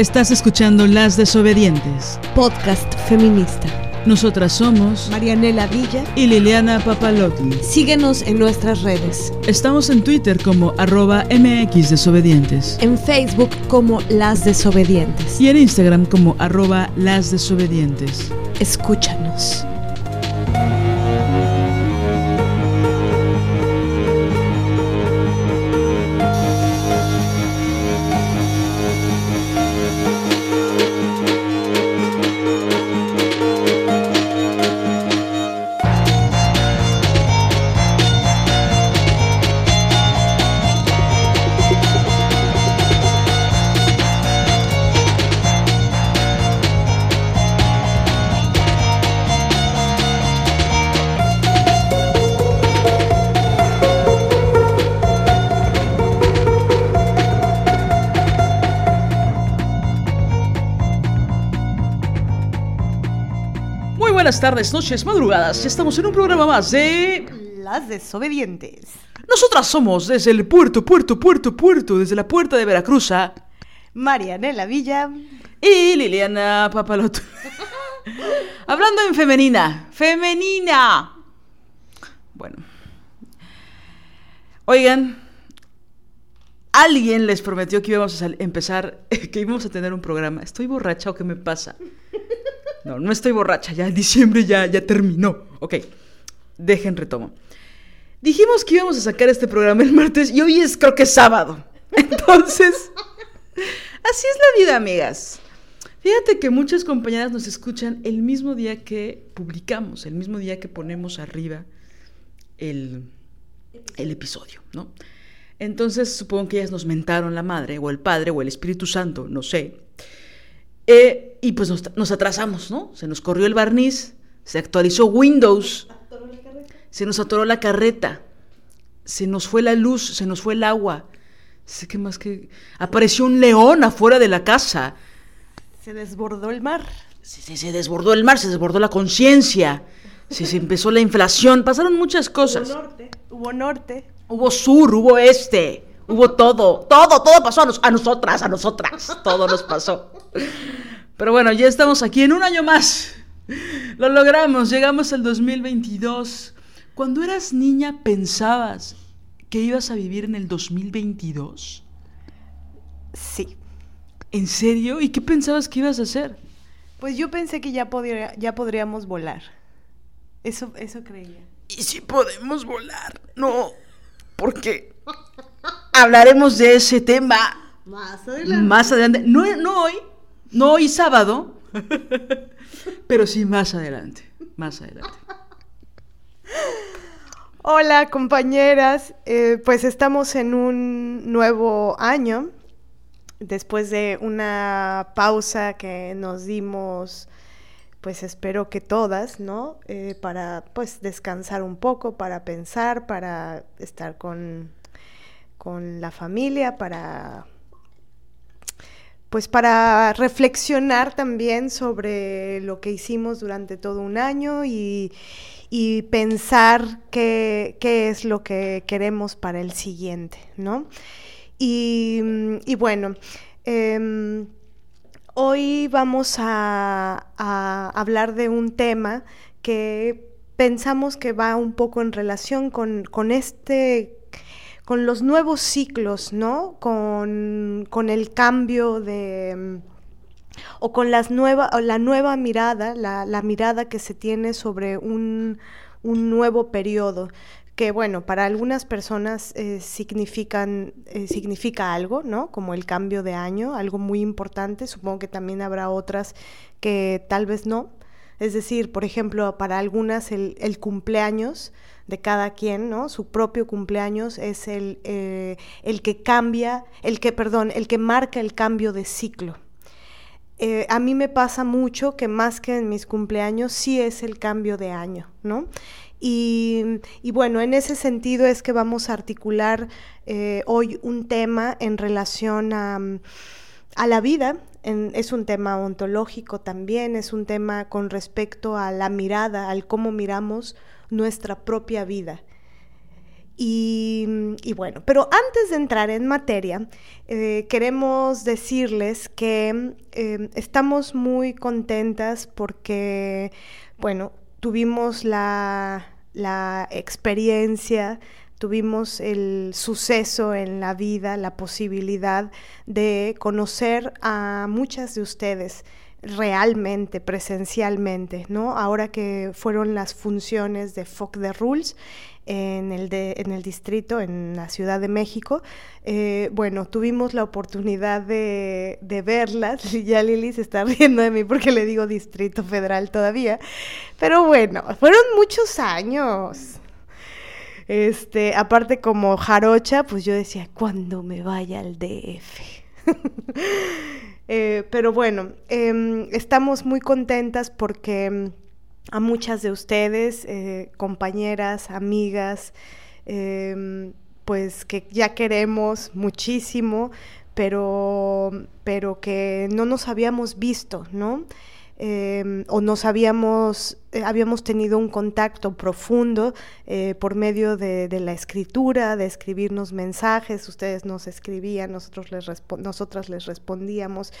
Estás escuchando Las Desobedientes, podcast feminista. Nosotras somos Marianela Villa y Liliana Papalotti. Síguenos en nuestras redes. Estamos en Twitter como arroba MX Desobedientes. En Facebook como Las Desobedientes. Y en Instagram como arroba Las Desobedientes. Escúchanos. Tardes, noches, madrugadas. Ya estamos en un programa más de... Las Desobedientes. Nosotras somos desde el puerto, puerto, puerto, puerto, desde la puerta de Veracruz. Marianela Villa. Y Liliana Papaloto. Hablando en femenina. Femenina. Bueno. Oigan, alguien les prometió que íbamos a empezar, que íbamos a tener un programa. ¿Estoy borracha o qué me pasa? No, no estoy borracha, ya diciembre ya, ya terminó. Ok, dejen retomo. Dijimos que íbamos a sacar este programa el martes y hoy es creo que es sábado. Entonces, así es la vida, amigas. Fíjate que muchas compañeras nos escuchan el mismo día que publicamos, el mismo día que ponemos arriba el, el episodio, ¿no? Entonces supongo que ellas nos mentaron la madre, o el padre, o el Espíritu Santo, no sé. Eh, y pues nos, nos atrasamos, ¿no? Se nos corrió el barniz, se actualizó Windows, se nos atoró la carreta, se nos fue la luz, se nos fue el agua. Sé que más que... Apareció un león afuera de la casa. Se desbordó el mar. Se, se- se desbordó el mar, se desbordó la conciencia, se, se empezó la inflación, pasaron muchas cosas. norte. Hubo norte. Hubo sur, hubo este, hubo todo, todo, todo pasó a, nos- a nosotras, a nosotras, todo nos pasó. Pero bueno, ya estamos aquí en un año más. Lo logramos, llegamos al 2022. Cuando eras niña, ¿pensabas que ibas a vivir en el 2022? Sí. ¿En serio? ¿Y qué pensabas que ibas a hacer? Pues yo pensé que ya, podría, ya podríamos volar. Eso, eso creía. ¿Y si podemos volar? No, porque hablaremos de ese tema Más más adelante. No, no hoy, no hoy sábado, pero sí más adelante, más adelante. Hola compañeras, Eh, pues estamos en un nuevo año, después de una pausa que nos dimos, pues espero que todas, ¿no? Eh, para pues descansar un poco, para pensar, para estar con, con la familia, para pues para reflexionar también sobre lo que hicimos durante todo un año y, y pensar qué, qué es lo que queremos para el siguiente, ¿no? Y, mm, y bueno, em, hoy vamos a, a hablar de un tema que pensamos que va un poco en relación con, con este con los nuevos ciclos, ¿no? Con, con el cambio de o con las nueva, o la nueva mirada, la, la mirada que se tiene sobre un, un nuevo periodo, que bueno, para algunas personas eh, significan, eh, significa algo, ¿no? Como el cambio de año, algo muy importante, supongo que también habrá otras que tal vez no. Es decir, por ejemplo, para algunas el, el cumpleaños de cada quien, ¿no? Su propio cumpleaños es el, eh, el que cambia, el que, perdón, el que marca el cambio de ciclo. Eh, a mí me pasa mucho que más que en mis cumpleaños sí es el cambio de año, ¿no? Y, bueno, en ese sentido es que vamos a articular eh, hoy un tema en relación a, a la vida, es un tema ontológico también, es un tema con respecto a la mirada, al cómo miramos nuestra propia vida. Y, bueno, pero antes de entrar en materia, eh, queremos decirles que em, estamos muy contentas porque, bueno, tuvimos la, la experiencia tuvimos el suceso en la vida, la posibilidad de conocer a muchas de ustedes realmente, presencialmente, ¿no? Ahora que fueron las funciones de FOC de Rules en el, en el distrito, en la Ciudad de México, eh, bueno, tuvimos la oportunidad de, de verlas. Ya Lili se está riendo de mí porque le digo Distrito Federal todavía, pero bueno, fueron muchos años. Este, aparte como jarocha, pues yo decía, cuando me vaya al DF. Eh, pero bueno, em, estamos muy contentas porque em, a muchas de ustedes, eh, compañeras, amigas, em, pues que ya queremos muchísimo, pero, pero que no nos habíamos visto, ¿no? Em, o nos habíamos, eh, habíamos tenido un contacto profundo eh, por medio de, la escritura, de escribirnos mensajes, ustedes nos escribían, nosotros les nosotras les respondíamos,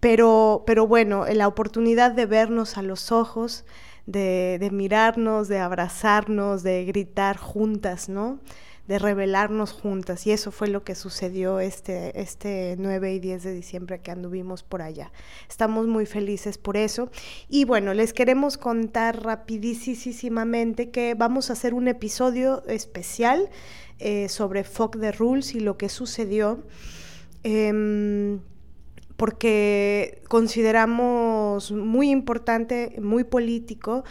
pero, pero bueno, la oportunidad de vernos a los ojos, de, de mirarnos, de abrazarnos, de gritar juntas, ¿no? De revelarnos juntas. Y eso fue lo que sucedió este, este 9 y 10 de diciembre que anduvimos por allá. Estamos muy felices por eso. Y bueno, les queremos contar rapidísimamente que vamos a hacer un episodio especial eh, sobre Fuck the Rules y lo que sucedió. Em, porque consideramos muy importante, muy político,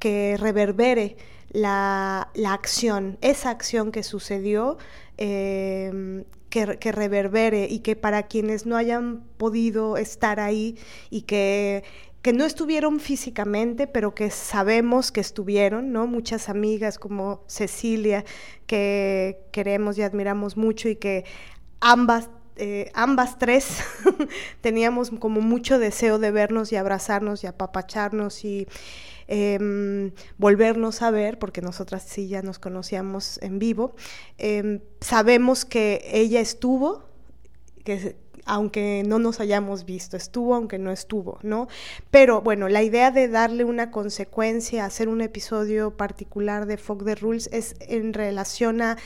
que reverbere la, acción, esa acción que sucedió, em, que, reverbere y que para quienes no hayan podido estar ahí y que, que no estuvieron físicamente, pero que sabemos que estuvieron, ¿no? Muchas amigas como Cecilia, que queremos y admiramos mucho y que ambas eh, ambas tres teníamos como mucho deseo de vernos y abrazarnos y apapacharnos y, Em, volvernos a ver, porque nosotras sí ya nos conocíamos en vivo. Em, sabemos que ella estuvo, que aunque no nos hayamos visto, estuvo aunque no estuvo, ¿no? Pero bueno, la idea de darle una consecuencia, hacer un episodio particular de Fog the Rules es en relación a,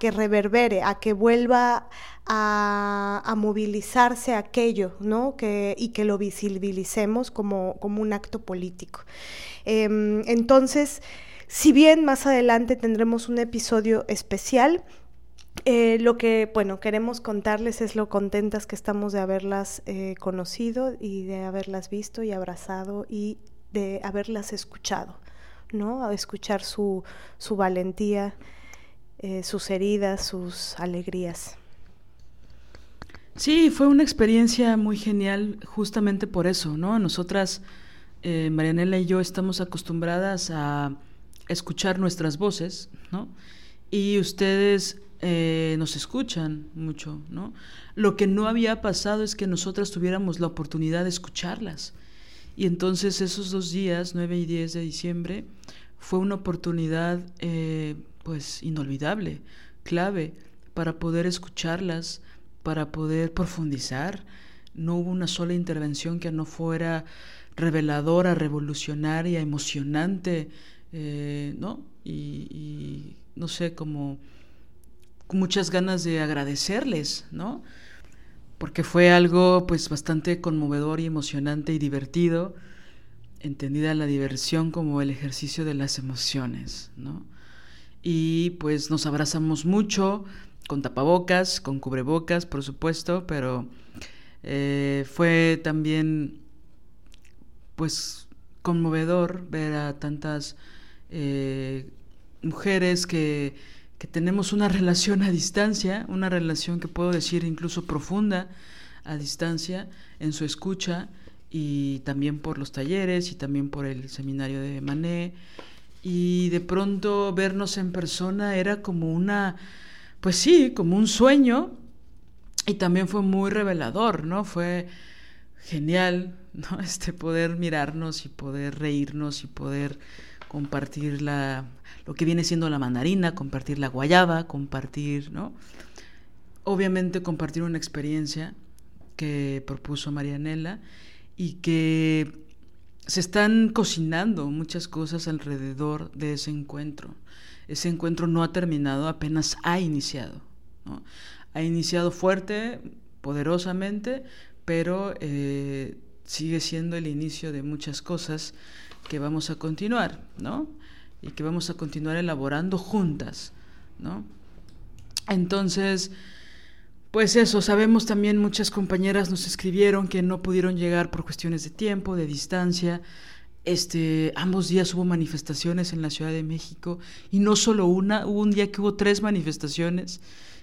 que reverbere, a que vuelva a, movilizarse aquello, ¿no? Que, y que lo visibilicemos como, como un acto político. Em, entonces, si bien más adelante tendremos un episodio especial, eh, lo que, bueno, queremos contarles es lo contentas que estamos de haberlas eh, conocido y de haberlas visto y abrazado y de haberlas escuchado, ¿no? Escuchar su, su valentía, eh, sus heridas, sus alegrías. Sí, fue una experiencia muy genial justamente por eso, ¿no? Nosotras Marianela y yo estamos acostumbradas a escuchar nuestras voces, ¿no? Y ustedes eh, nos escuchan mucho, ¿no? Lo que no había pasado es que nosotras tuviéramos la oportunidad de escucharlas. Y entonces esos dos días, 9 y 10 de diciembre, fue una oportunidad eh, pues inolvidable, clave, para poder escucharlas, para poder profundizar. No hubo una sola intervención que no fuera reveladora, revolucionaria, emocionante, eh, ¿no? Y, no sé, como muchas ganas de agradecerles, ¿no? Porque fue algo pues bastante conmovedor y emocionante y divertido, entendida la diversión como el ejercicio de las emociones, ¿no? Y pues nos abrazamos mucho, con tapabocas, con cubrebocas, por supuesto, pero eh, fue también pues conmovedor ver a tantas eh, mujeres que, tenemos una relación a distancia, una relación que puedo decir incluso profunda a distancia en su escucha y también por los talleres y también por el seminario de Mané y de pronto vernos en persona era como una, pues sí, como un sueño y también fue muy revelador, ¿no? Fue genial, ¿no? Este poder mirarnos y poder reírnos y poder compartir la, lo que viene siendo la mandarina, compartir la guayaba, compartir, ¿no? Obviamente compartir una experiencia que propuso Marianela y que se están cocinando muchas cosas alrededor de ese encuentro. Ese encuentro no ha terminado, apenas ha iniciado. Ha iniciado fuerte, poderosamente, pero eh, sigue siendo el inicio de muchas cosas que vamos a continuar, ¿no? Y que vamos a continuar elaborando juntas, ¿no? Entonces, pues eso, sabemos también muchas compañeras nos escribieron que no pudieron llegar por cuestiones de tiempo, de distancia. Este, ambos días hubo manifestaciones en la Ciudad de México y no solo una, hubo un día que hubo tres manifestaciones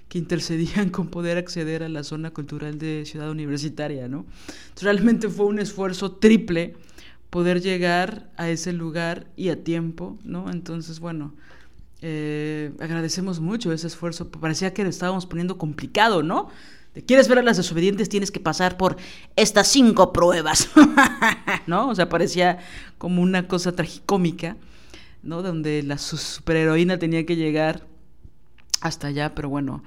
que intercedían con poder acceder a la zona cultural de Ciudad Universitaria, ¿no? realmente fue un esfuerzo triple poder llegar a ese lugar y a tiempo, ¿no? Entonces, bueno, eh, agradecemos mucho ese esfuerzo. Parecía que lo estábamos poniendo complicado, ¿no? ¿Quieres ver a las desobedientes? Tienes que pasar por estas cinco pruebas, ¿no? O sea, parecía como una cosa tragicómica, ¿no? Donde la superheroína tenía que llegar hasta allá, pero bueno,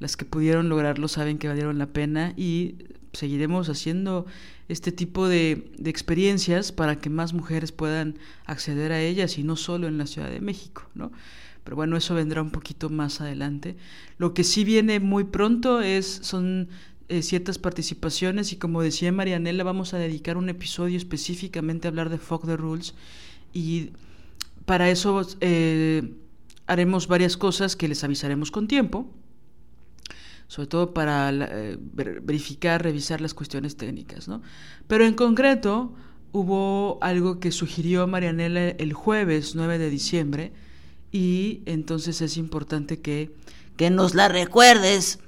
las que pudieron lograrlo saben que valieron la pena y seguiremos haciendo este tipo de, de, experiencias para que más mujeres puedan acceder a ellas y no solo en la Ciudad de México, ¿no? Pero bueno, eso vendrá un poquito más adelante. Lo que sí viene muy pronto es, son eh, ciertas participaciones y como decía Marianela, vamos a dedicar un episodio específicamente a hablar de Fuck the Rules y para eso eh, haremos varias cosas que les avisaremos con tiempo sobre todo para eh, verificar, revisar las cuestiones técnicas. ¿no? Pero en concreto hubo algo que sugirió Marianela el jueves 9 de diciembre y entonces es importante que, que nos la recuerdes.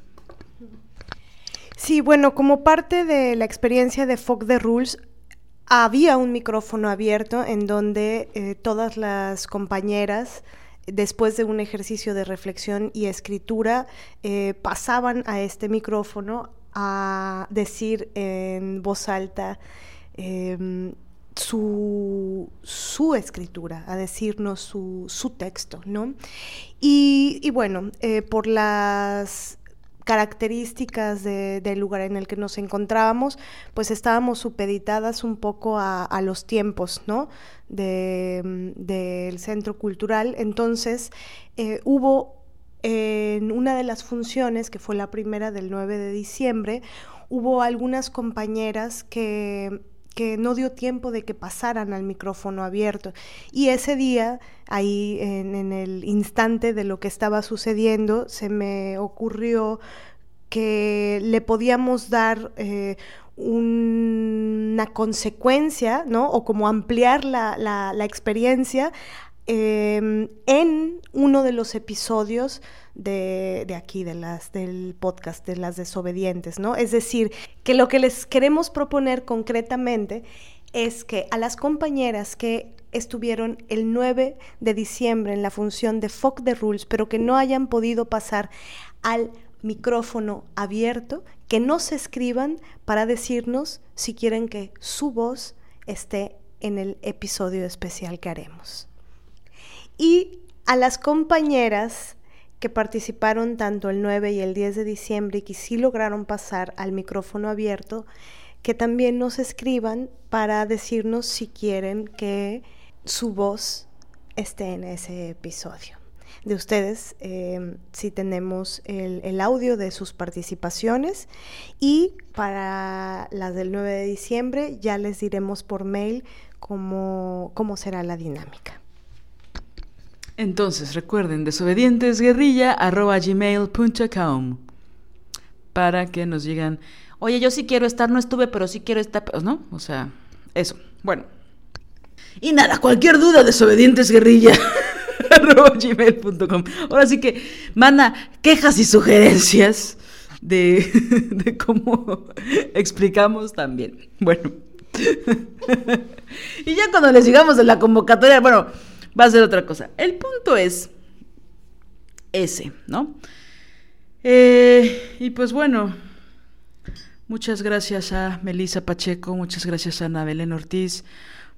Sí, bueno, como parte de la experiencia de Fog the Rules, había un micrófono abierto en donde eh, todas las compañeras después de un ejercicio de reflexión y escritura, eh, pasaban a este micrófono a decir en voz alta em, su, escritura, a decirnos su, texto, ¿no? Y, bueno, eh, por las características del lugar en el que nos encontrábamos, pues estábamos supeditadas un poco a, los tiempos, ¿no? Mm, del centro cultural. Entonces, eh, hubo en una de las funciones, que fue la primera del 9 de diciembre, hubo algunas compañeras que que no dio tiempo de que pasaran al micrófono abierto. Y ese día, ahí en, el instante de lo que estaba sucediendo, se me ocurrió que le podíamos dar eh, una consecuencia, ¿no? O como ampliar la, la experiencia Em, en uno de los episodios de, aquí, de las, del podcast de las desobedientes, ¿no? Es decir, que lo que les queremos proponer concretamente es que a las compañeras que estuvieron el 9 de diciembre en la función de Fuck the Rules, pero que no hayan podido pasar al micrófono abierto, que no se escriban para decirnos si quieren que su voz esté en el episodio especial que haremos y a las compañeras que participaron tanto el 9 y el 10 de diciembre y que sí lograron pasar al micrófono abierto, que también nos escriban para decirnos si quieren que su voz esté en ese episodio. De ustedes, eh, si tenemos el, el, audio de sus participaciones y para las del 9 de diciembre ya les diremos por mail cómo, cómo será la dinámica. Entonces, recuerden, desobedientesguerrilla.gmail.com para que nos digan, oye, yo sí quiero estar, no estuve, pero sí quiero estar, ¿no? O sea, eso. Bueno. Y nada, cualquier duda, desobedientesguerrilla.gmail.com Ahora sí que manda quejas y sugerencias de, de cómo explicamos también. Bueno. y ya cuando les llegamos de la convocatoria, bueno va a ser otra cosa. El punto es ese, ¿no? Eh, y pues bueno, muchas gracias a Melissa Pacheco, muchas gracias a Ana Belén Ortiz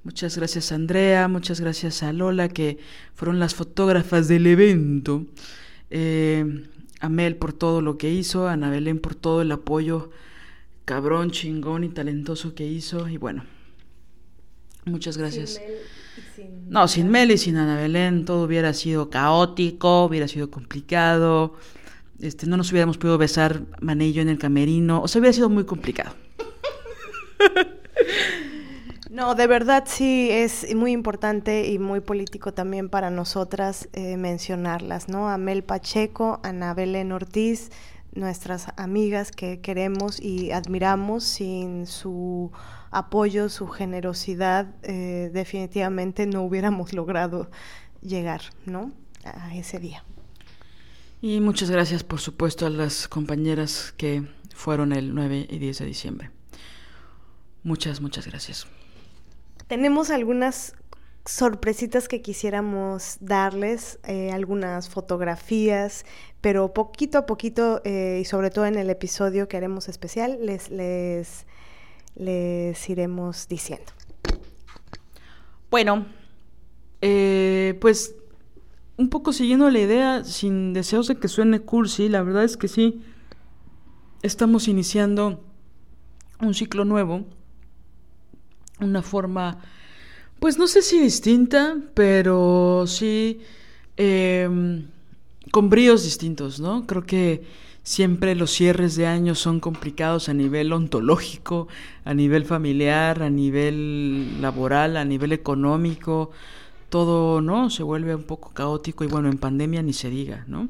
Muchas gracias a Andrea, muchas gracias a Lola, que fueron las fotógrafas del evento. Eh, a Mel por todo lo que hizo, a Ana Belén por todo el apoyo cabrón, chingón y talentoso que hizo. Y bueno, muchas gracias. No, sin Mel y sin Ana Belén todo hubiera sido caótico, hubiera sido complicado. Este, no nos hubiéramos podido besar Manillo en el camerino. O sea, hubiera sido muy complicado. No, de verdad sí es muy importante y muy político también para nosotras eh, mencionarlas, ¿no? Amel Pacheco, Ana Belén Ortiz, nuestras amigas que queremos y admiramos, sin su apoyo, su generosidad, eh, definitivamente no hubiéramos logrado llegar, ¿no? A ese día. Y muchas gracias, por supuesto, a las compañeras que fueron el 9 y 10 de diciembre. Muchas, muchas gracias. Tenemos algunas sorpresitas que quisiéramos darles, eh, algunas fotografías, pero poquito a poquito eh, y sobre todo en el episodio que haremos especial les, les, les iremos diciendo. Bueno, eh, pues un poco siguiendo la idea, sin deseos de que suene cursi, la verdad es que sí, estamos iniciando un ciclo nuevo una forma, pues no sé si distinta, pero sí em, con bríos distintos, ¿no? Creo que siempre los cierres de año son complicados a nivel ontológico, a nivel familiar, a nivel laboral, a nivel económico, todo, ¿no? Se vuelve un poco caótico y bueno, en pandemia ni se diga, ¿no?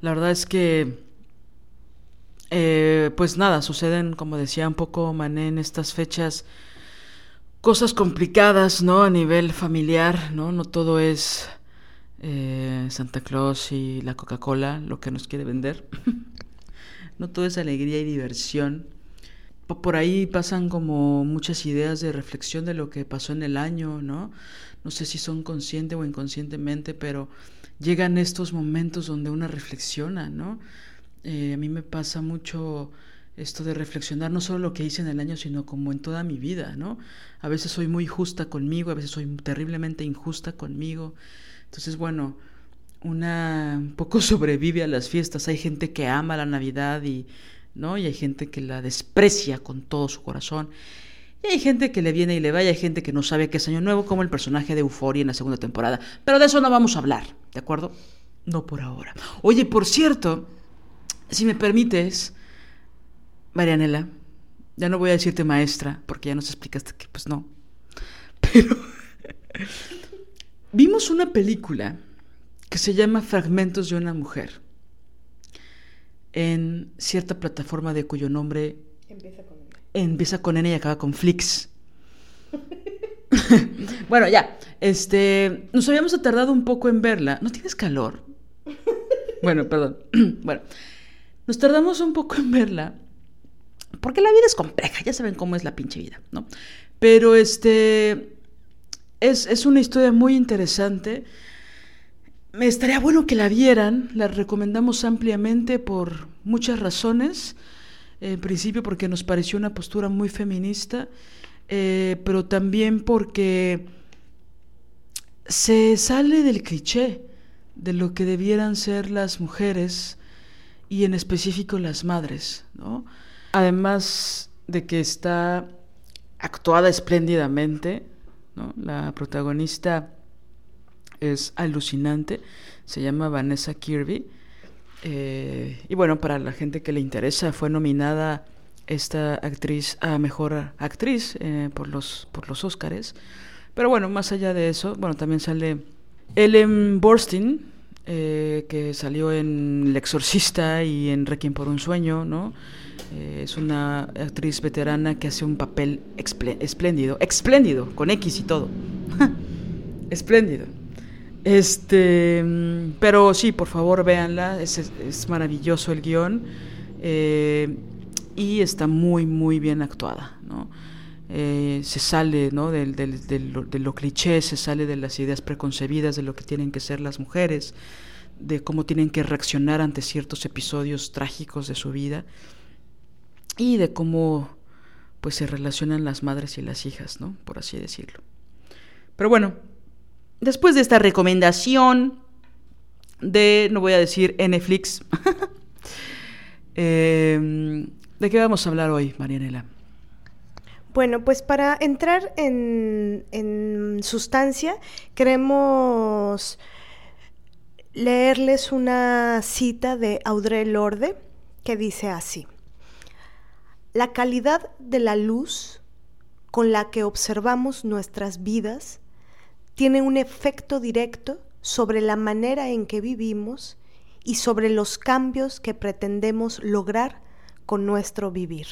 La verdad es que eh, pues nada, suceden, como decía un poco Mané, en estas fechas cosas complicadas, ¿no? A nivel familiar, ¿no? No todo es eh, Santa Claus y la Coca-Cola lo que nos quiere vender. no todo es alegría y diversión. Por ahí pasan como muchas ideas de reflexión de lo que pasó en el año, ¿no? No sé si son consciente o inconscientemente, pero llegan estos momentos donde una reflexiona, ¿no? Eh, a mí me pasa mucho esto de reflexionar no solo lo que hice en el año, sino como en toda mi vida, ¿no? A veces soy muy justa conmigo, a veces soy terriblemente injusta conmigo. Entonces, bueno, una un poco sobrevive a las fiestas. Hay gente que ama la Navidad y, ¿no? Y hay gente que la desprecia con todo su corazón. Y hay gente que le viene y le va, y hay gente que no sabe que es año nuevo, como el personaje de Euphoria en la segunda temporada. Pero de eso no vamos a hablar, ¿de acuerdo? No por ahora. Oye, por cierto, si me permites, Marianela, ya no voy a decirte maestra, porque ya nos explicaste que pues no. Pero vimos una película que se llama Fragmentos de una mujer en cierta plataforma de cuyo nombre empieza con N, empieza con N y acaba con Flix. bueno, ya, este, nos habíamos tardado un poco en verla. ¿No tienes calor? bueno, perdón. bueno, nos tardamos un poco en verla, porque la vida es compleja, ya saben cómo es la pinche vida, ¿no? Pero este es, es una historia muy interesante. Me estaría bueno que la vieran, la recomendamos ampliamente por muchas razones. En principio porque nos pareció una postura muy feminista, eh, pero también porque se sale del cliché de lo que debieran ser las mujeres y en específico las madres, ¿no? Además de que está actuada espléndidamente, ¿no? La protagonista es alucinante, se llama Vanessa Kirby. Eh, y bueno, para la gente que le interesa, fue nominada esta actriz a mejor actriz eh, por los por los Óscares. Pero bueno, más allá de eso, bueno, también sale Ellen Borstein, eh, que salió en El Exorcista y en Requiem por un Sueño, ¿no? Eh, es una actriz veterana que hace un papel espléndido, espléndido, con X y todo. espléndido. Este, pero sí, por favor, véanla, es, es maravilloso el guion eh, y está muy, muy bien actuada, ¿no? Eh, se sale ¿no? del, de lo cliché, se sale de las ideas preconcebidas de lo que tienen que ser las mujeres, de cómo tienen que reaccionar ante ciertos episodios trágicos de su vida y de cómo pues se relacionan las madres y las hijas, ¿no? Por así decirlo. Pero bueno, después de esta recomendación de, no voy a decir Netflix, em, ¿de qué vamos a hablar hoy, Marianela? Bueno, pues para entrar en, en sustancia, queremos leerles una cita de Audre Lorde que dice así. La calidad de la luz con la que observamos nuestras vidas tiene un efecto directo sobre la manera en que vivimos y sobre los cambios que pretendemos lograr con nuestro vivir.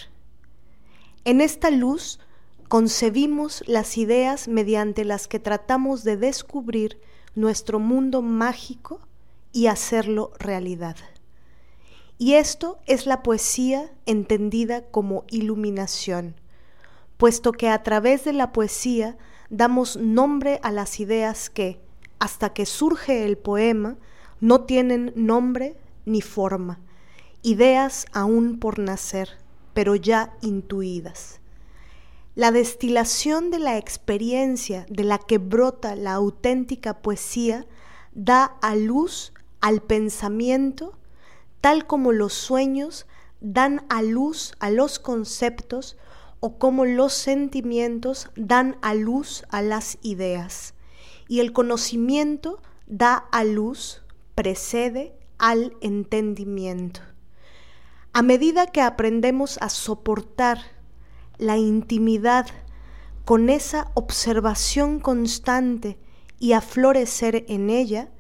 En esta luz concebimos las ideas mediante las que tratamos de descubrir nuestro mundo mágico y hacerlo realidad. Y esto es la poesía entendida como iluminación, puesto que a través de la poesía damos nombre a las ideas que, hasta que surge el poema, no tienen nombre ni forma, ideas aún por nacer, pero ya intuidas. La destilación de la experiencia de la que brota la auténtica poesía da a luz al pensamiento, tal como los sueños dan a luz a los conceptos o como los sentimientos dan a luz a las ideas. Y el conocimiento da a luz, precede al entendimiento. A medida que aprendemos a soportar la intimidad con esa observación constante y a florecer en ella,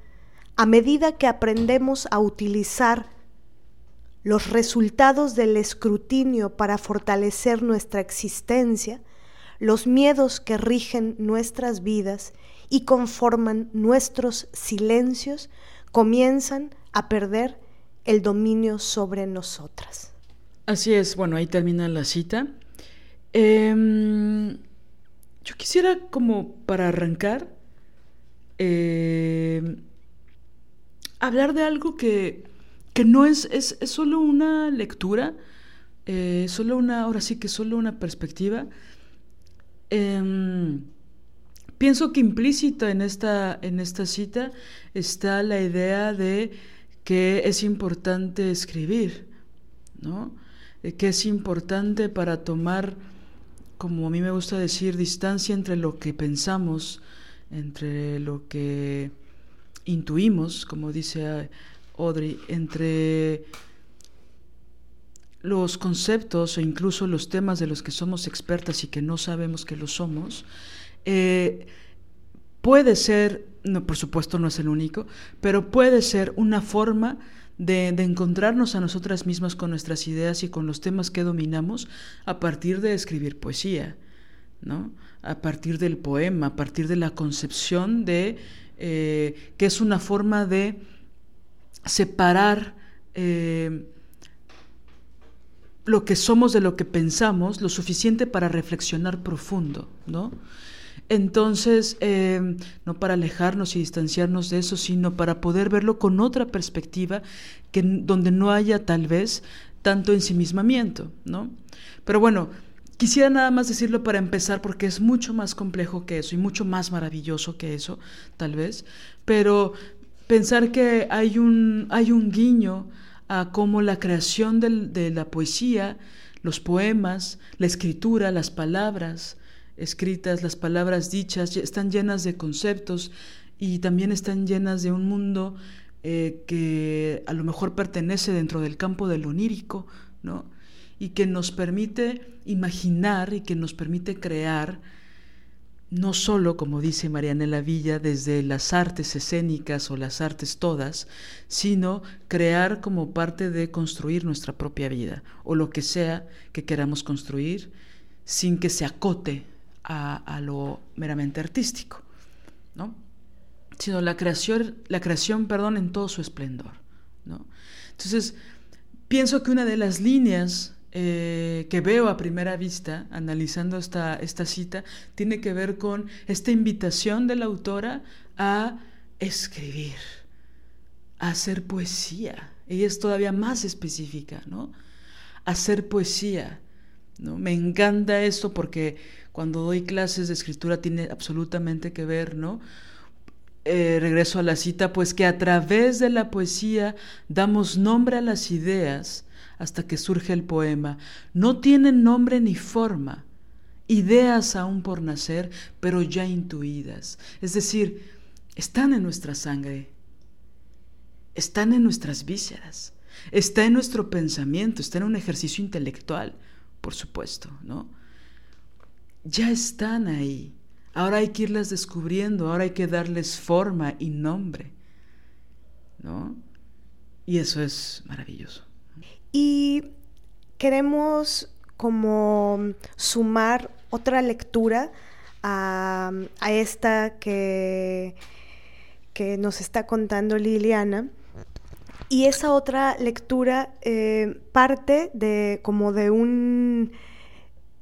a medida que aprendemos a utilizar los resultados del escrutinio para fortalecer nuestra existencia, los miedos que rigen nuestras vidas y conforman nuestros silencios comienzan a perder el dominio sobre nosotras. Así es, bueno, ahí termina la cita. Em, yo quisiera como para arrancar eh, hablar de algo que, no es, es, solo una lectura, eh, solo una, ahora sí que solo una perspectiva. Em, pienso que implícita en esta, en esta cita está la idea de que es importante escribir, ¿no? que es importante para tomar, como a mí me gusta decir, distancia entre lo que pensamos, entre lo que intuimos, como dice Entre los conceptos o incluso los temas de los que somos expertas y que no sabemos que lo somos, eh, puede ser, no, por supuesto no es el único, pero puede ser una forma de, de, encontrarnos a nosotras mismas con nuestras ideas y con los temas que dominamos a partir de escribir poesía, ¿no? a partir del poema, a partir de la concepción de eh, que es una forma de separar eh, lo que somos de lo que pensamos, lo suficiente para reflexionar profundo, ¿no? Entonces, eh, no para alejarnos y distanciarnos de eso, sino para poder verlo con otra perspectiva, que, donde no haya tal vez tanto ensimismamiento, ¿no? Pero bueno, Quisiera nada más decirlo para empezar porque es mucho más complejo que eso y mucho más maravilloso que eso, tal vez, pero pensar que hay un, hay un guiño a cómo la creación de la poesía, los poemas, la escritura, las palabras escritas, las palabras dichas, están llenas de conceptos y también están llenas de un mundo eh, que a lo mejor pertenece dentro del campo del onírico, ¿no? y que nos permite imaginar y que nos permite crear, no solo, como dice Marianela Villa, desde las artes escénicas o las artes todas, sino crear como parte de construir nuestra propia vida o lo que sea que queramos construir sin que se acote a, lo meramente artístico, ¿no? sino la creación, la creación perdón, en todo su esplendor. ¿no? Entonces, pienso que una de las líneas eh, que veo a primera vista, analizando esta, esta cita, tiene que ver con esta invitación de la autora a escribir, a hacer poesía. Ella es todavía más específica, ¿no? Hacer poesía. ¿no? Me encanta esto porque cuando doy clases de escritura tiene absolutamente que ver, ¿no? Eh, regreso a la cita, pues que a través de la poesía damos nombre a las ideas hasta que surge el poema. No tienen nombre ni forma, ideas aún por nacer, pero ya intuidas. Es decir, están en nuestra sangre, están en nuestras vísceras, está en nuestro pensamiento, está en un ejercicio intelectual, por supuesto, ¿no? Ya están ahí. Ahora hay que irlas descubriendo, ahora hay que darles forma y nombre, ¿no? Y eso es maravilloso. Y queremos como sumar otra lectura a, esta que, que, nos está contando Liliana. Y esa otra lectura eh, parte de como de un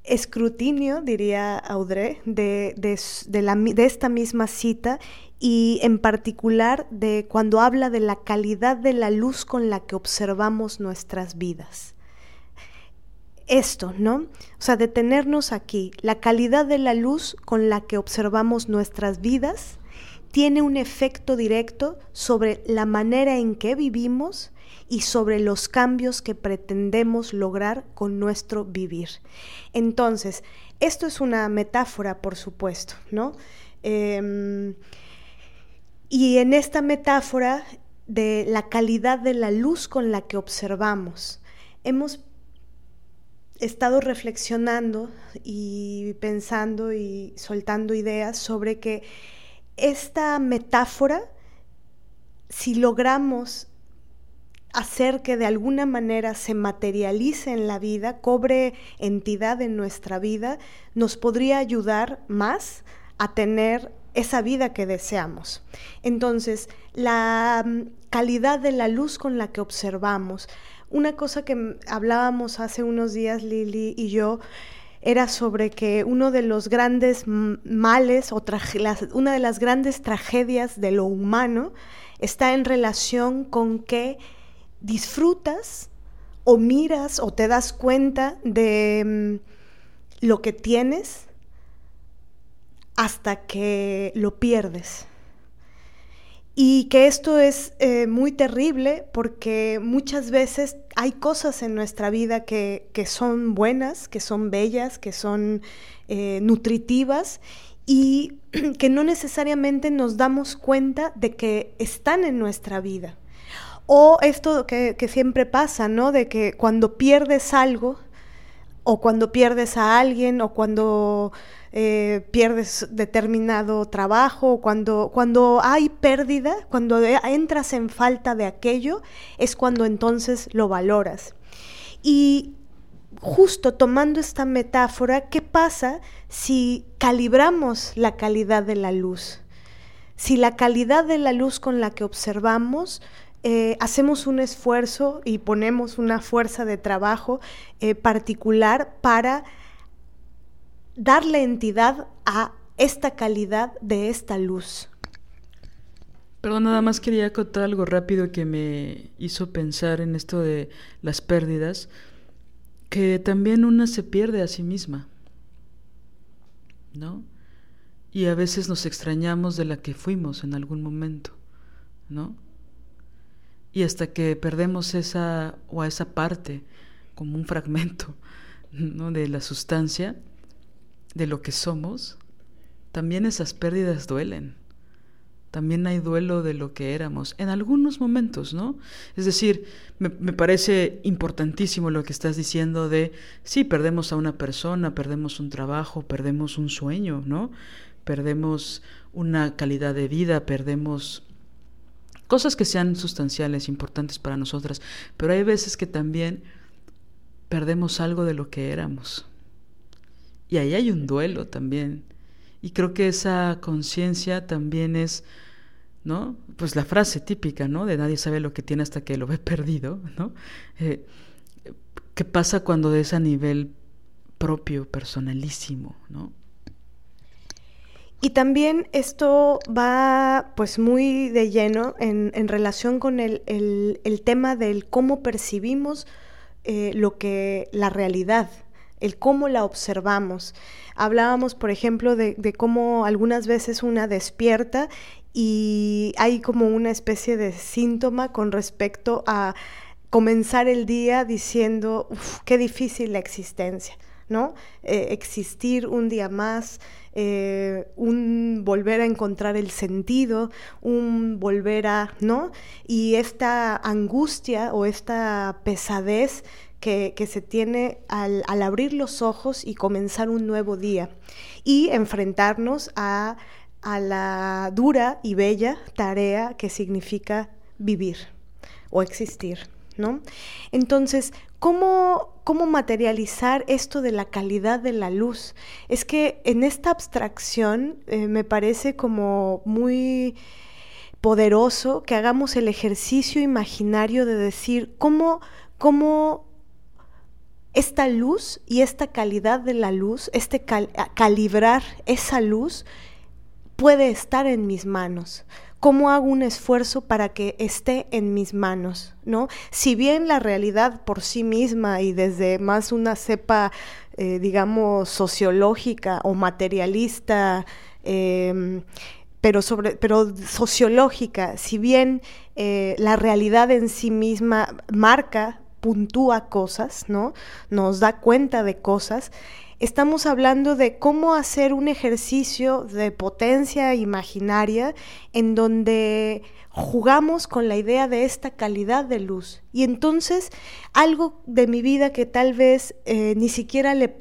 escrutinio, diría Audrey, de, de, esta misma cita y en particular de cuando habla de la calidad de la luz con la que observamos nuestras vidas. Esto, ¿no? O sea, detenernos aquí. La calidad de la luz con la que observamos nuestras vidas tiene un efecto directo sobre la manera en que vivimos y sobre los cambios que pretendemos lograr con nuestro vivir. Entonces, esto es una metáfora, por supuesto, ¿no? Em, y en esta metáfora de la calidad de la luz con la que observamos, hemos estado reflexionando y pensando y soltando ideas sobre que esta metáfora, si logramos hacer que de alguna manera se materialice en la vida, cobre entidad en nuestra vida, nos podría ayudar más a tener esa vida que deseamos. Entonces, la mm, calidad de la luz con la que observamos. Una cosa que hablábamos hace unos días Lili y yo era sobre que uno de los grandes males o una de las grandes tragedias de lo humano está en relación con que disfrutas o miras o te das cuenta de mm, lo que tienes hasta que lo pierdes. Y que esto es eh, muy terrible porque muchas veces hay cosas en nuestra vida que, son buenas, que son bellas, que son eh, nutritivas y que no necesariamente nos damos cuenta de que están en nuestra vida. O esto que, siempre pasa, ¿no? De que cuando pierdes algo, o cuando pierdes a alguien, o cuando eh, pierdes determinado trabajo, o cuando, cuando hay pérdida, cuando entras en falta de aquello, es cuando entonces lo valoras. Y justo tomando esta metáfora, ¿qué pasa si calibramos la calidad de la luz? Si la calidad de la luz con la que observamos eh, hacemos un esfuerzo y ponemos una fuerza de trabajo eh, particular para darle entidad a esta calidad de esta luz. Perdón, nada más quería contar algo rápido que me hizo pensar en esto de las pérdidas, que también una se pierde a sí misma, ¿no? Y a veces nos extrañamos de la que fuimos en algún momento, ¿no? Y hasta que perdemos esa o a esa parte, como un fragmento ¿no? de la sustancia, de lo que somos, también esas pérdidas duelen. También hay duelo de lo que éramos, en algunos momentos, ¿no? Es decir, me, me, parece importantísimo lo que estás diciendo de, sí, perdemos a una persona, perdemos un trabajo, perdemos un sueño, ¿no? Perdemos una calidad de vida, perdemos cosas que sean sustanciales, importantes para nosotras, pero hay veces que también perdemos algo de lo que éramos. Y ahí hay un duelo también. Y creo que esa conciencia también es, ¿no? Pues la frase típica, ¿no? De nadie sabe lo que tiene hasta que lo ve perdido, ¿no? Eh, ¿Qué pasa cuando es a nivel propio, personalísimo, ¿no? Y también esto va pues muy de lleno en, relación con el, tema del cómo percibimos eh, lo que la realidad. el cómo la observamos. Hablábamos, por ejemplo, de, de cómo algunas veces una despierta y hay como una especie de síntoma con respecto a comenzar el día diciendo, qué difícil la existencia, ¿no? Eh, existir un día más, eh, un volver a encontrar el sentido, un volver a, ¿no? Y esta angustia o esta pesadez que, se tiene al, abrir los ojos y comenzar un nuevo día y enfrentarnos a a la dura y bella tarea que significa vivir o existir, ¿no? Entonces, ¿cómo, cómo materializar esto de la calidad de la luz? Es que en esta abstracción eh, me parece como muy poderoso que hagamos el ejercicio imaginario de decir cómo, cómo esta luz y esta calidad de la luz, este calibrar esa luz, puede estar en mis manos? ¿Cómo hago un esfuerzo para que esté en mis manos? ¿no? Si bien la realidad por sí misma y desde más una cepa, eh, digamos, sociológica o materialista, em, pero, sobre, pero sociológica, si bien eh, la realidad en sí misma marca, puntúa cosas, ¿no? Nos da cuenta de cosas, estamos hablando de cómo hacer un ejercicio de potencia imaginaria en donde jugamos con la idea de esta calidad de luz. Y entonces algo de mi vida que tal vez eh, ni siquiera le,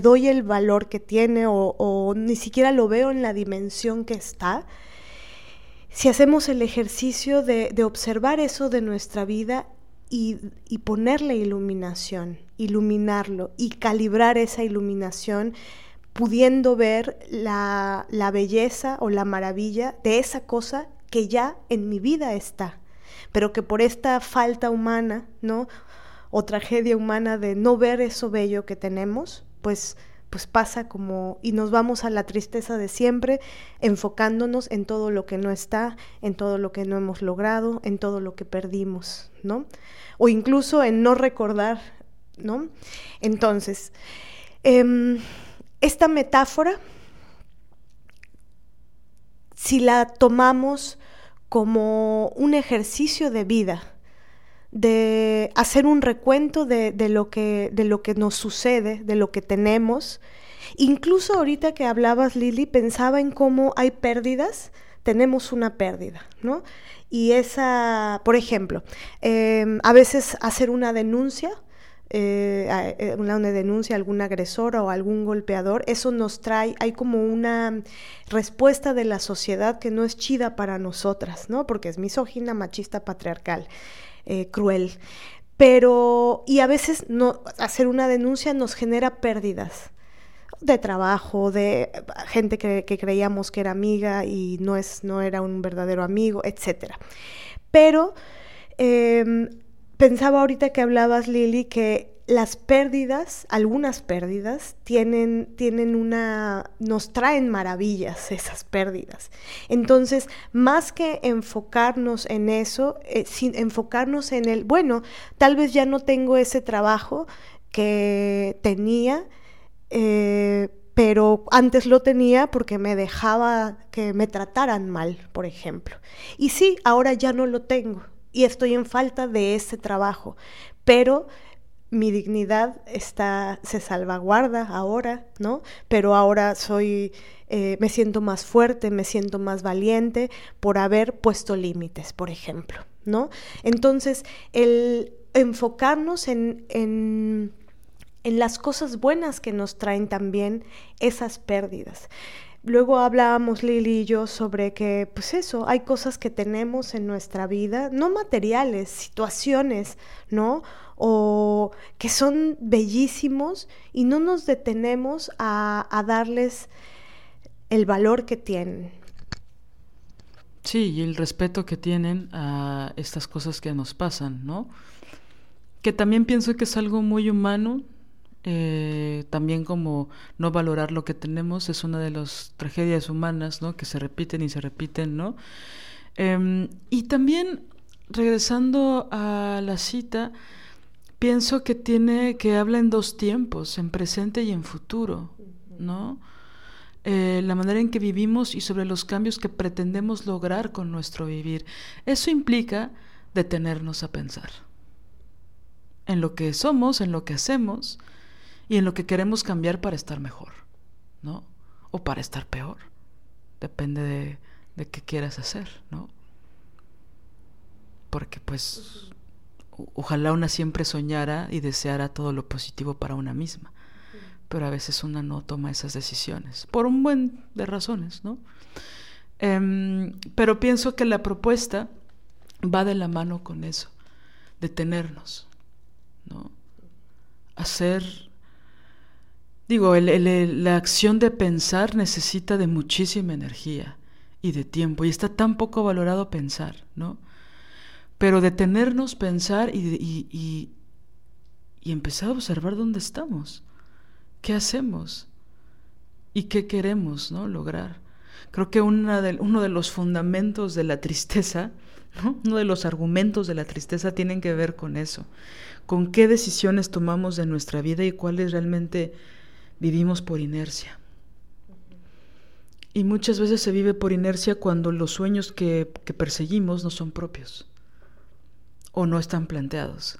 doy el valor que tiene o, ni siquiera lo veo en la dimensión que está, si hacemos el ejercicio de, de observar eso de nuestra vida y, ponerle iluminación, iluminarlo y calibrar esa iluminación pudiendo ver la, la, belleza o la maravilla de esa cosa que ya en mi vida está, pero que por esta falta humana, ¿no? O tragedia humana de no ver eso bello que tenemos, pues pues pasa como y nos vamos a la tristeza de siempre, enfocándonos en todo lo que no está, en todo lo que no hemos logrado, en todo lo que perdimos, ¿no? O incluso en no recordar, ¿no? Entonces, em, esta metáfora, si la tomamos como un ejercicio de vida, de hacer un recuento de, lo que, de lo que nos sucede, de lo que tenemos. Incluso ahorita que hablabas, Lili, pensaba en cómo hay pérdidas, tenemos una pérdida, ¿no? Y esa, por ejemplo, em, a veces hacer una denuncia, eh, eh, una, denuncia a algún agresor o algún golpeador, eso nos trae, hay como una respuesta de la sociedad que no es chida para nosotras, ¿no? Porque es misógina, machista, patriarcal. Eh, cruel. Pero, y a veces no, hacer una denuncia nos genera pérdidas de trabajo, de gente que, creíamos que era amiga y no, es, no era un verdadero amigo, etc. Pero em, pensaba ahorita que hablabas, Lili, que las pérdidas, algunas pérdidas, tienen, tienen una, nos traen maravillas esas pérdidas. Entonces, más que enfocarnos en eso, eh, sin enfocarnos en el, bueno, tal vez ya no tengo ese trabajo que tenía, eh, pero antes lo tenía porque me dejaba que me trataran mal, por ejemplo. Y sí, ahora ya no lo tengo y estoy en falta de ese trabajo, pero mi dignidad está, se salvaguarda ahora, ¿no? Pero ahora soy, eh, me siento más fuerte, me siento más valiente por haber puesto límites, por ejemplo, ¿no? Entonces, el enfocarnos en, en, en las cosas buenas que nos traen también esas pérdidas. Luego hablábamos Lili y yo sobre que, pues eso, hay cosas que tenemos en nuestra vida, no materiales, situaciones, ¿no? o que son bellísimos y no nos detenemos a, darles el valor que tienen. Sí, y el respeto que tienen a estas cosas que nos pasan, ¿no? Que también pienso que es algo muy humano, eh, también como no valorar lo que tenemos es una de las tragedias humanas, ¿no? Que se repiten y se repiten, ¿no? Em, y también, regresando a la cita, pienso que tiene, que habla en dos tiempos, en presente y en futuro, ¿no? Eh, la manera en que vivimos y sobre los cambios que pretendemos lograr con nuestro vivir. Eso implica detenernos a pensar en lo que somos, en lo que hacemos y en lo que queremos cambiar para estar mejor, ¿no? O para estar peor. Depende de, de qué quieras hacer, ¿no? Porque pues ojalá una siempre soñara y deseara todo lo positivo para una misma, pero a veces una no toma esas decisiones, por un buen de razones, ¿no? Em, pero pienso que la propuesta va de la mano con eso, detenernos, ¿no? Hacer, digo, la acción de pensar necesita de muchísima energía y de tiempo, y está tan poco valorado pensar, ¿no? Pero detenernos, pensar y, y, y, empezar a observar dónde estamos, qué hacemos y qué queremos ¿no? lograr. Creo que de, uno de los fundamentos de la tristeza, uno de los argumentos de la tristeza tienen que ver con eso, con qué decisiones tomamos de nuestra vida y cuáles realmente vivimos por inercia. Y muchas veces se vive por inercia cuando los sueños que, que perseguimos no son propios o no están planteados,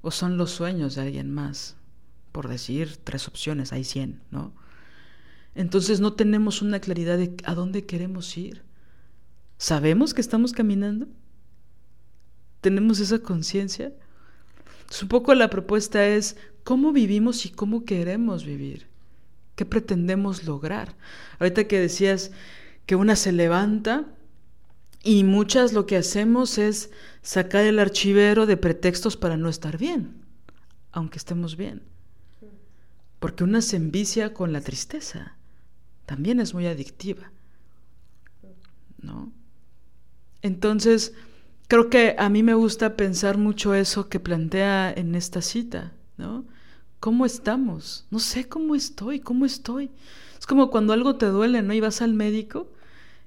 o son los sueños de alguien más, por decir tres opciones, hay cien, ¿no? Entonces no tenemos una claridad de a dónde queremos ir. ¿Sabemos que estamos caminando? ¿Tenemos esa conciencia? Un poco la propuesta es cómo vivimos y cómo queremos vivir. ¿Qué pretendemos lograr? Ahorita que decías que una se levanta y muchas lo que hacemos es sacar el archivero de pretextos para no estar bien, aunque estemos bien. Porque una se envicia con la tristeza. También es muy adictiva. ¿No? Entonces, creo que a mí me gusta pensar mucho eso que plantea en esta cita, ¿no? ¿Cómo estamos? No sé cómo estoy, cómo estoy. Es como cuando algo te duele, ¿no? Y vas al médico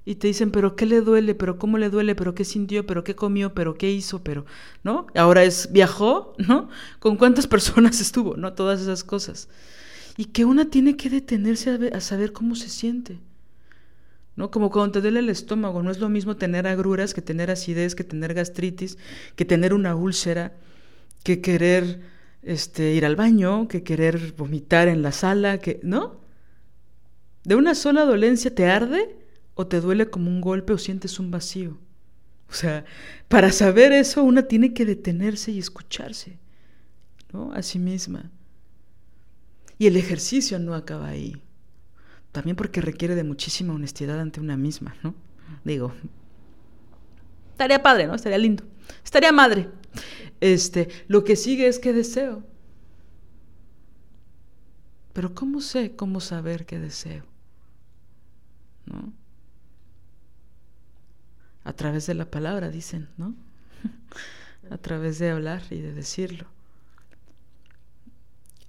y te dicen, pero ¿qué le duele? ¿Pero cómo le duele? ¿Pero qué sintió? ¿Pero qué comió? ¿Pero qué hizo? ¿Pero, no? Ahora es, viajó, ¿no? ¿Con cuántas personas estuvo? ¿No? Todas esas cosas. Y que una tiene que detenerse a, a saber cómo se siente. ¿No? Como cuando te duele el estómago, no es lo mismo tener agruras que tener acidez, que tener gastritis, que tener una úlcera, que querer este, ir al baño, que querer vomitar en la sala, que, ¿no? De una sola dolencia te arde o te duele como un golpe o sientes un vacío. O sea, para saber eso una tiene que detenerse y escucharse, ¿no? A sí misma. Y el ejercicio no acaba ahí. También porque requiere de muchísima honestidad ante una misma, ¿no? Digo, estaría padre, ¿no? Estaría lindo. Estaría madre. Este, lo que sigue es que deseo. Pero ¿cómo sé cómo saber qué deseo? ¿No? a través de la palabra, dicen, ¿no? a través de hablar y de decirlo.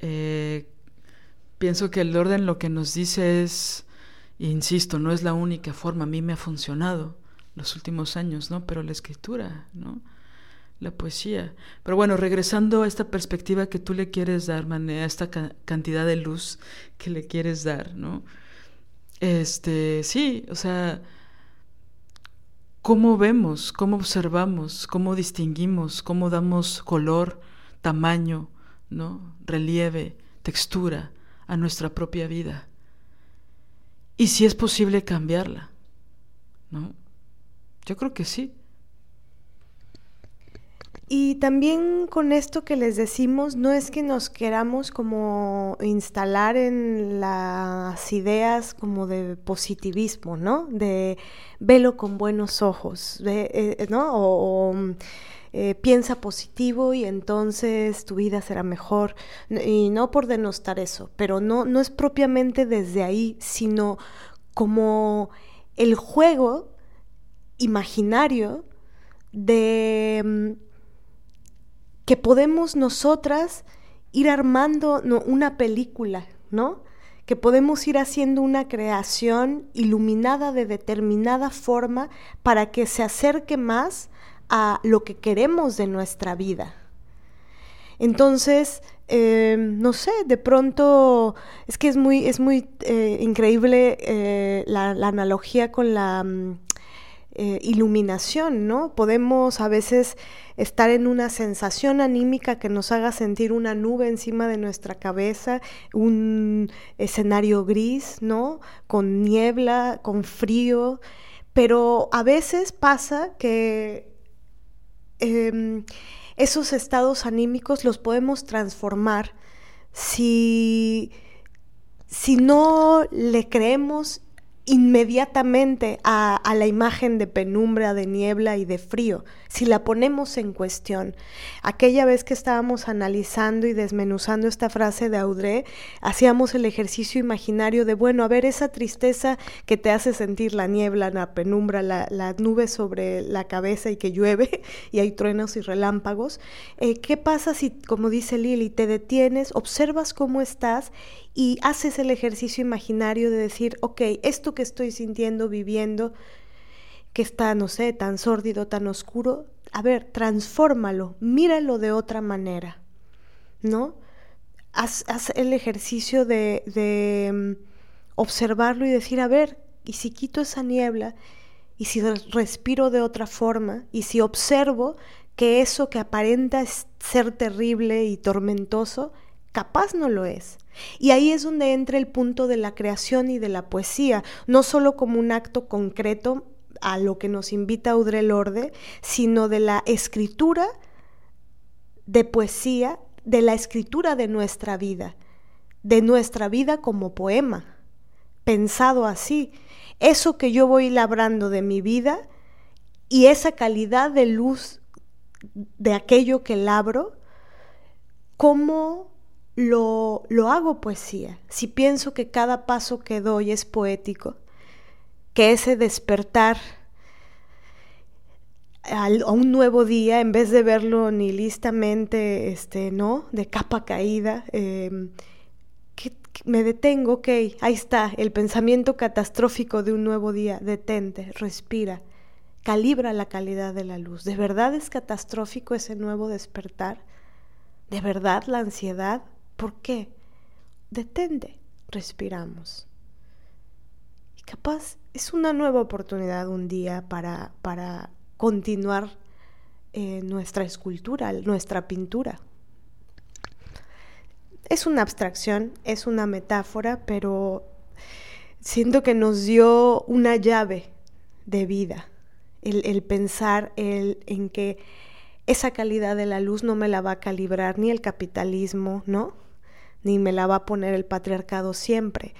Eh, pienso que el orden lo que nos dice es, insisto, no es la única forma, a mí me ha funcionado los últimos años, ¿no? Pero la escritura, ¿no? La poesía. Pero bueno, regresando a esta perspectiva que tú le quieres dar, a esta cantidad de luz que le quieres dar, ¿no? Este, sí, o sea, cómo vemos, cómo observamos, cómo distinguimos, cómo damos color, tamaño, ¿no? relieve, textura a nuestra propia vida. Y si es posible cambiarla, ¿no? Yo creo que sí. Y también con esto que les decimos, no es que nos queramos como instalar en las ideas como de positivismo, ¿no? De velo con buenos ojos, eh, ¿no? O, eh, piensa positivo y entonces tu vida será mejor. Y no por denostar eso, pero no, no es propiamente desde ahí, sino como el juego imaginario de mm, que podemos nosotras ir armando una película, ¿no? Que podemos ir haciendo una creación iluminada de determinada forma para que se acerque más a lo que queremos de nuestra vida. Entonces, eh, no sé, de pronto es que es muy, es muy eh, increíble eh, la, la, analogía con la mm, iluminación, ¿no? Podemos a veces estar en una sensación anímica que nos haga sentir una nube encima de nuestra cabeza, un escenario gris, ¿no? Con niebla, con frío, pero a veces pasa que eh, esos estados anímicos los podemos transformar si, si no le creemos inmediatamente a, a, la imagen de penumbra, de niebla y de frío, si la ponemos en cuestión. Aquella vez que estábamos analizando y desmenuzando esta frase de Audrey, hacíamos el ejercicio imaginario de, bueno, a ver, esa tristeza que te hace sentir la niebla, la penumbra, la, nube sobre la cabeza y que llueve y hay truenos y relámpagos, eh, ¿qué pasa si, como dice Lili, te detienes, observas cómo estás y haces el ejercicio imaginario de decir, ok, esto que estoy sintiendo, viviendo, que está, no sé, tan sórdido, tan oscuro, a ver, transfórmalo, míralo de otra manera, ¿no? Haz, haz el ejercicio de, de um, observarlo y decir, a ver, y si quito esa niebla, y si respiro de otra forma, y si observo que eso que aparenta ser terrible y tormentoso, capaz no lo es. Y ahí es donde entra el punto de la creación y de la poesía, no solo como un acto concreto a lo que nos invita Audre Lorde, sino de la escritura de poesía, de la escritura de nuestra vida, de nuestra vida como poema, pensado así. Eso que yo voy labrando de mi vida y esa calidad de luz de aquello que labro, cómo lo, lo hago poesía, si pienso que cada paso que doy es poético, que ese despertar a un nuevo día, en vez de verlo nihilistamente, este, ¿no? De capa caída, que, que me detengo, ok, ahí está, el pensamiento catastrófico de un nuevo día, detente, respira, calibra la calidad de la luz. ¿De verdad es catastrófico ese nuevo despertar? ¿De verdad la ansiedad? ¿Por qué? Detente, respiramos. Y capaz es una nueva oportunidad un día para, para continuar eh, nuestra escultura, nuestra pintura. Es una abstracción, es una metáfora, pero siento que nos dio una llave de vida, el, el pensar el, en que esa calidad de la luz no me la va a calibrar ni el capitalismo, ¿no? ni me la va a poner el patriarcado siempre.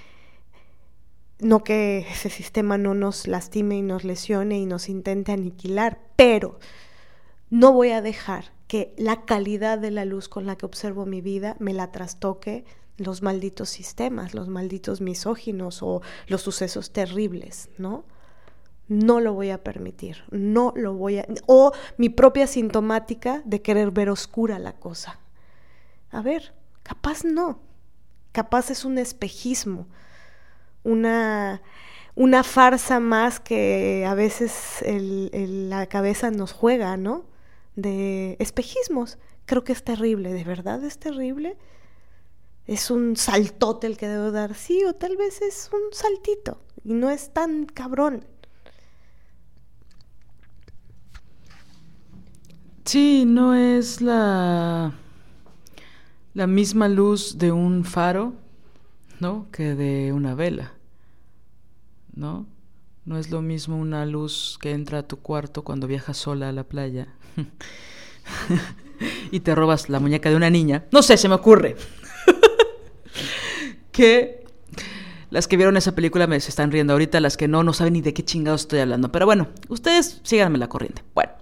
No que ese sistema no nos lastime y nos lesione y nos intente aniquilar, pero no voy a dejar que la calidad de la luz con la que observo mi vida me la trastoque los malditos sistemas, los malditos misóginos o los sucesos terribles, ¿no? No lo voy a permitir, no lo voy a... O mi propia sintomática de querer ver oscura la cosa. A ver, Capaz no. Capaz es un espejismo, una, una farsa más que a veces la cabeza nos juega, ¿no? De espejismos. Creo que es terrible, ¿de verdad es terrible? ¿Es un saltote el que debo dar? Sí, o tal vez es un saltito y no es tan cabrón. Sí, no es la la misma luz de un faro, ¿no? Que de una vela, ¿no? No es lo mismo una luz que entra a tu cuarto cuando viajas sola a la playa y te robas la muñeca de una niña. No sé, se me ocurre. que las que vieron esa película me se están riendo ahorita, las que no, no saben ni de qué chingados estoy hablando. Pero bueno, ustedes síganme la corriente. Bueno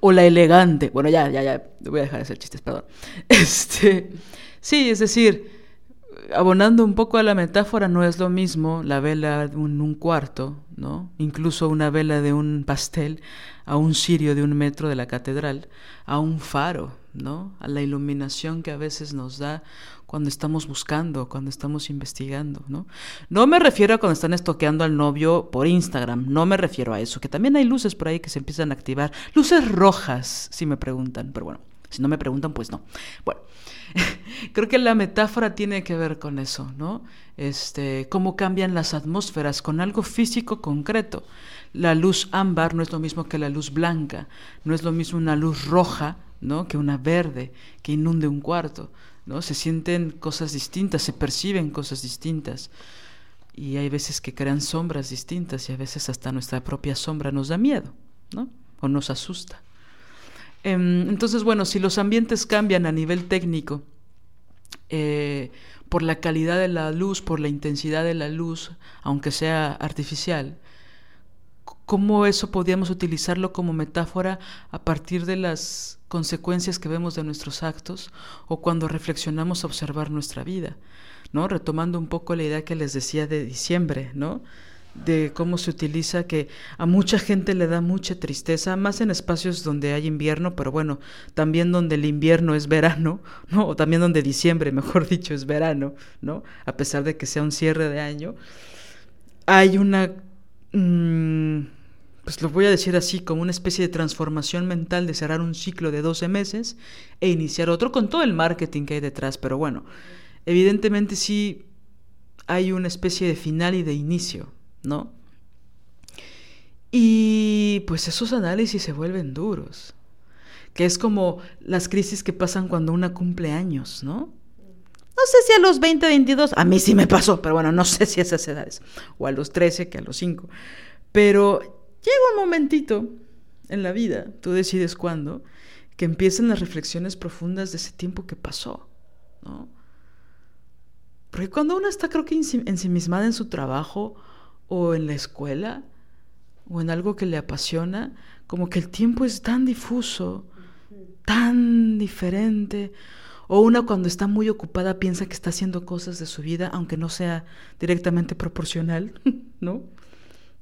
o la elegante. Bueno, ya, ya, ya, voy a dejar de hacer chistes, perdón. Este, sí, es decir, abonando un poco a la metáfora, no es lo mismo la vela de un, cuarto, ¿no? Incluso una vela de un pastel a un cirio de un metro de la catedral, a un faro, ¿no? A la iluminación que a veces nos da cuando estamos buscando, cuando estamos investigando, ¿no? No me refiero a cuando están estoqueando al novio por Instagram, no me refiero a eso, que también hay luces por ahí que se empiezan a activar, luces rojas, si me preguntan, pero bueno, Si no me preguntan, pues no. Bueno, creo que la metáfora tiene que ver con eso, ¿no? Este, cómo cambian las atmósferas con algo físico concreto. La luz ámbar no es lo mismo que la luz blanca, no es lo mismo una luz roja, ¿no? que una verde que inunde un cuarto, ¿no? Se sienten cosas distintas, se perciben cosas distintas. Y hay veces que crean sombras distintas y a veces hasta nuestra propia sombra nos da miedo, ¿no? O nos asusta. Em, entonces, bueno, si los ambientes cambian a nivel técnico, eh, por la calidad de la luz, por la intensidad de la luz, aunque sea artificial, ¿cómo eso podríamos utilizarlo como metáfora a partir de las consecuencias que vemos de nuestros actos o cuando reflexionamos a observar nuestra vida? ¿no? Retomando un poco la idea que les decía de diciembre, ¿no? De cómo se utiliza, que a mucha gente le da mucha tristeza, más en espacios donde hay invierno, pero bueno, también donde el invierno es verano, ¿no? O también donde diciembre, mejor dicho, es verano, ¿no? A pesar de que sea un cierre de año, hay una, mm, pues lo voy a decir así, como una especie de transformación mental de cerrar un ciclo de 12 meses e iniciar otro con todo el marketing que hay detrás, pero bueno, evidentemente sí hay una especie de final y de inicio, ¿no? Y pues esos análisis se vuelven duros, que es como las crisis que pasan cuando una cumple años, ¿no? No sé si a los 20, 22, a mí sí me pasó, pero bueno, no sé si a esas edades, o a los 13 que a los 5, pero llega un momentito en la vida, tú decides cuándo, que empiezan las reflexiones profundas de ese tiempo que pasó, ¿no? Porque cuando uno está, creo que ensimismada en su trabajo o en la escuela o en algo que le apasiona, como que el tiempo es tan difuso, tan diferente. O una cuando está muy ocupada piensa que está haciendo cosas de su vida, aunque no sea directamente proporcional, ¿no?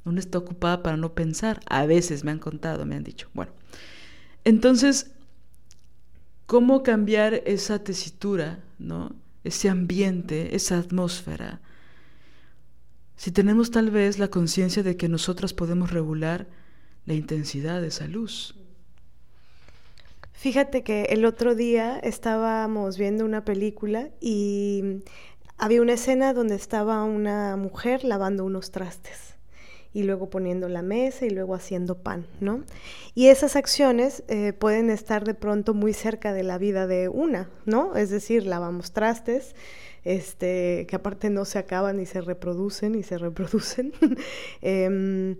Uno está ocupada para no pensar. A veces me han contado, me han dicho. Bueno, entonces, ¿cómo cambiar esa tesitura, ¿no? Ese ambiente, esa atmósfera, si tenemos tal vez la conciencia de que nosotras podemos regular la intensidad de esa luz. Fíjate que el otro día estábamos viendo una película y había una escena donde estaba una mujer lavando unos trastes y luego poniendo la mesa y luego haciendo pan, ¿no? Y esas acciones eh, pueden estar de pronto muy cerca de la vida de una, ¿no? Es decir, lavamos trastes, este, que aparte no se acaban y se reproducen y se reproducen. Em,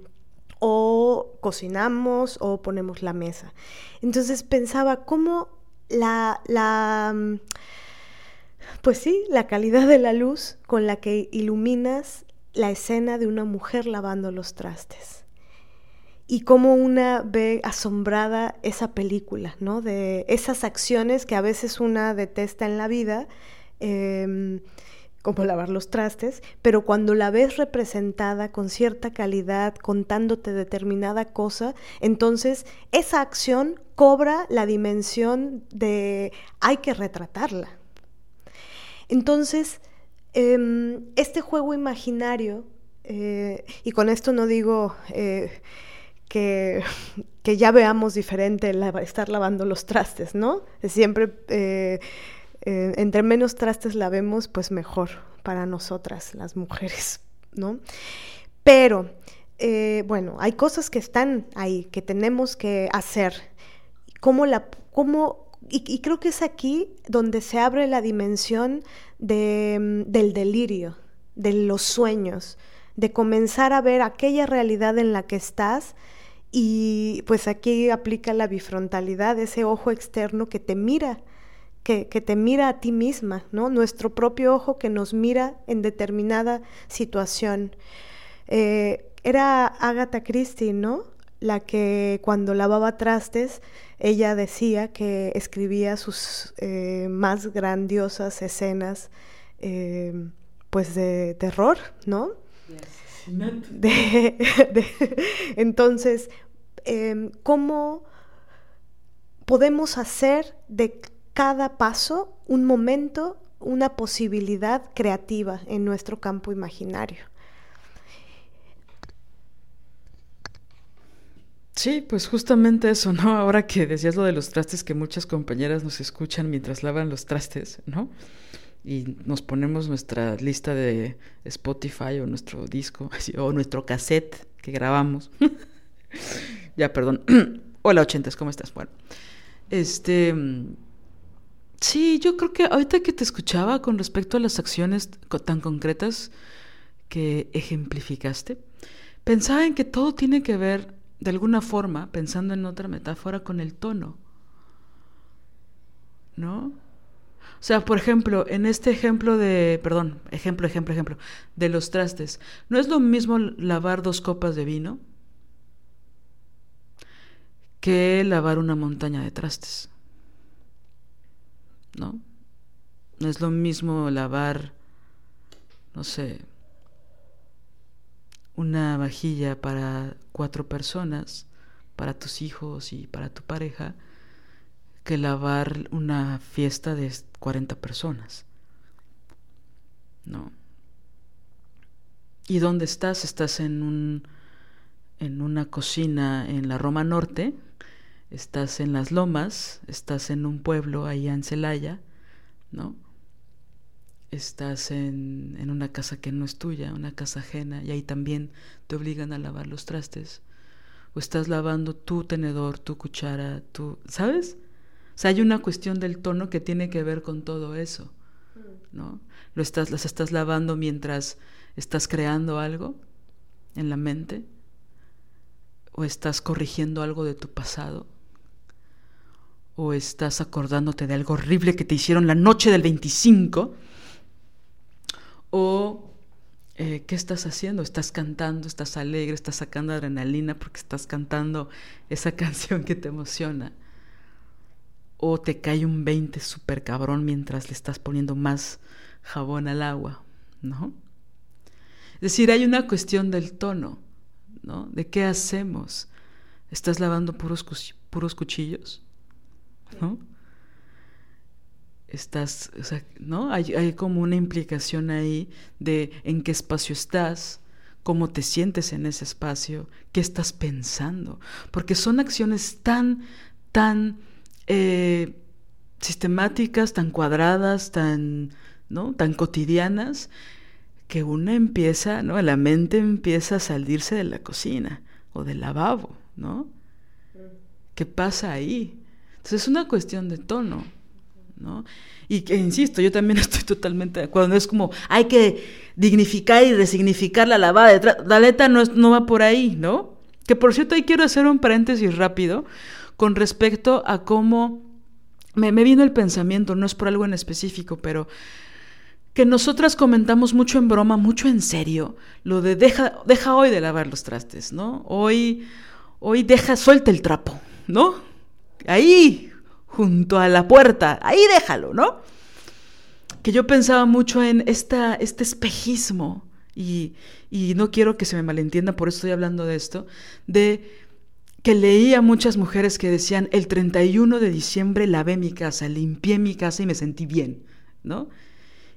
o cocinamos o ponemos la mesa. Entonces pensaba cómo la, la, mm, pues sí, la calidad de la luz con la que iluminas la escena de una mujer lavando los trastes. Y cómo una ve asombrada esa película, ¿no? De esas acciones que a veces una detesta en la vida, Em, como lavar los trastes, pero cuando la ves representada con cierta calidad, contándote determinada cosa, entonces esa acción cobra la dimensión de hay que retratarla. Entonces, em, este juego imaginario, eh, y con esto no digo eh, que, que, ya veamos diferente estar lavando los trastes, ¿no? Siempre eh, eh, entre menos trastes lavemos, pues mejor para nosotras, las mujeres, ¿no? Pero, eh, bueno, hay cosas que están ahí, que tenemos que hacer. ¿Cómo la, cómo, y, creo que es aquí donde se abre la dimensión de, del delirio, de los sueños, de comenzar a ver aquella realidad en la que estás y pues aquí aplica la bifrontalidad, ese ojo externo que te mira que, te mira a ti misma, ¿no? Nuestro propio ojo que nos mira en determinada situación. Eh, era Agatha Christie, ¿no? La que cuando lavaba trastes, ella decía que escribía sus eh, más grandiosas escenas, eh, pues de terror, ¿no? entonces, em, ¿cómo podemos hacer de cada paso un momento, una posibilidad creativa en nuestro campo imaginario. Sí, pues justamente eso, ¿no? Ahora que decías lo de los trastes, que muchas compañeras nos escuchan mientras lavan los trastes, ¿no? Y nos ponemos nuestra lista de Spotify o nuestro disco, o nuestro cassette que grabamos. ya, perdón. Hola, ochentas, ¿cómo estás? Bueno, este... Sí, yo creo que ahorita que te escuchaba con respecto a las acciones tan concretas que ejemplificaste, pensaba en que todo tiene que ver de alguna forma, pensando en otra metáfora, con el tono. ¿No? O sea, por ejemplo, en este ejemplo de, perdón, ejemplo, ejemplo, ejemplo, de los trastes, ¿no es lo mismo lavar dos copas de vino que lavar una montaña de trastes? ¿No? No es lo mismo lavar, no sé, una vajilla para cuatro personas, para tus hijos y para tu pareja, que lavar una fiesta de 40 personas. ¿No? ¿Y dónde estás? Estás en un en una cocina en la Roma Norte, estás en las Lomas, estás en un pueblo allá en Celaya, ¿no? estás en, en, una casa que no es tuya, una casa ajena, y ahí también te obligan a lavar los trastes. O estás lavando tu tenedor, tu cuchara, tu... ¿Sabes? O sea, hay una cuestión del tono que tiene que ver con todo eso, ¿no? Lo estás, las estás lavando mientras estás creando algo en la mente, o estás corrigiendo algo de tu pasado, o estás acordándote de algo horrible que te hicieron la noche del 25, o eh, ¿qué estás haciendo? ¿Estás cantando? ¿Estás alegre? ¿Estás sacando adrenalina porque estás cantando esa canción que te emociona? ¿O te cae un 20 súper cabrón mientras le estás poniendo más jabón al agua? ¿No? Es decir, hay una cuestión del tono, ¿no? ¿De qué hacemos? ¿Estás lavando puros, puros cuchillos? ¿No? estás, o sea, ¿no? Hay, hay, como una implicación ahí de en qué espacio estás, cómo te sientes en ese espacio, qué estás pensando, porque son acciones tan, tan eh, sistemáticas, tan cuadradas, tan, ¿no? Tan cotidianas, que una empieza, ¿no? La mente empieza a salirse de la cocina o del lavabo, ¿no? ¿Qué pasa ahí? Entonces es una cuestión de tono. ¿no? Y que, insisto, yo también estoy totalmente de acuerdo. Es como, hay que dignificar y resignificar la lavada de La letra no, no va por ahí, ¿no? Que por cierto, ahí quiero hacer un paréntesis rápido con respecto a cómo me, me vino el pensamiento, no es por algo en específico, pero que nosotras comentamos mucho en broma, mucho en serio, lo de deja, deja hoy de lavar los trastes, ¿no? Hoy, hoy deja, suelta el trapo, ¿no? Ahí, junto a la puerta, ahí déjalo, ¿no? Que yo pensaba mucho en este espejismo, y, y no quiero que se me malentienda, por eso estoy hablando de esto, de que leía muchas mujeres que decían, el 31 de diciembre lavé mi casa, limpié mi casa y me sentí bien, ¿no?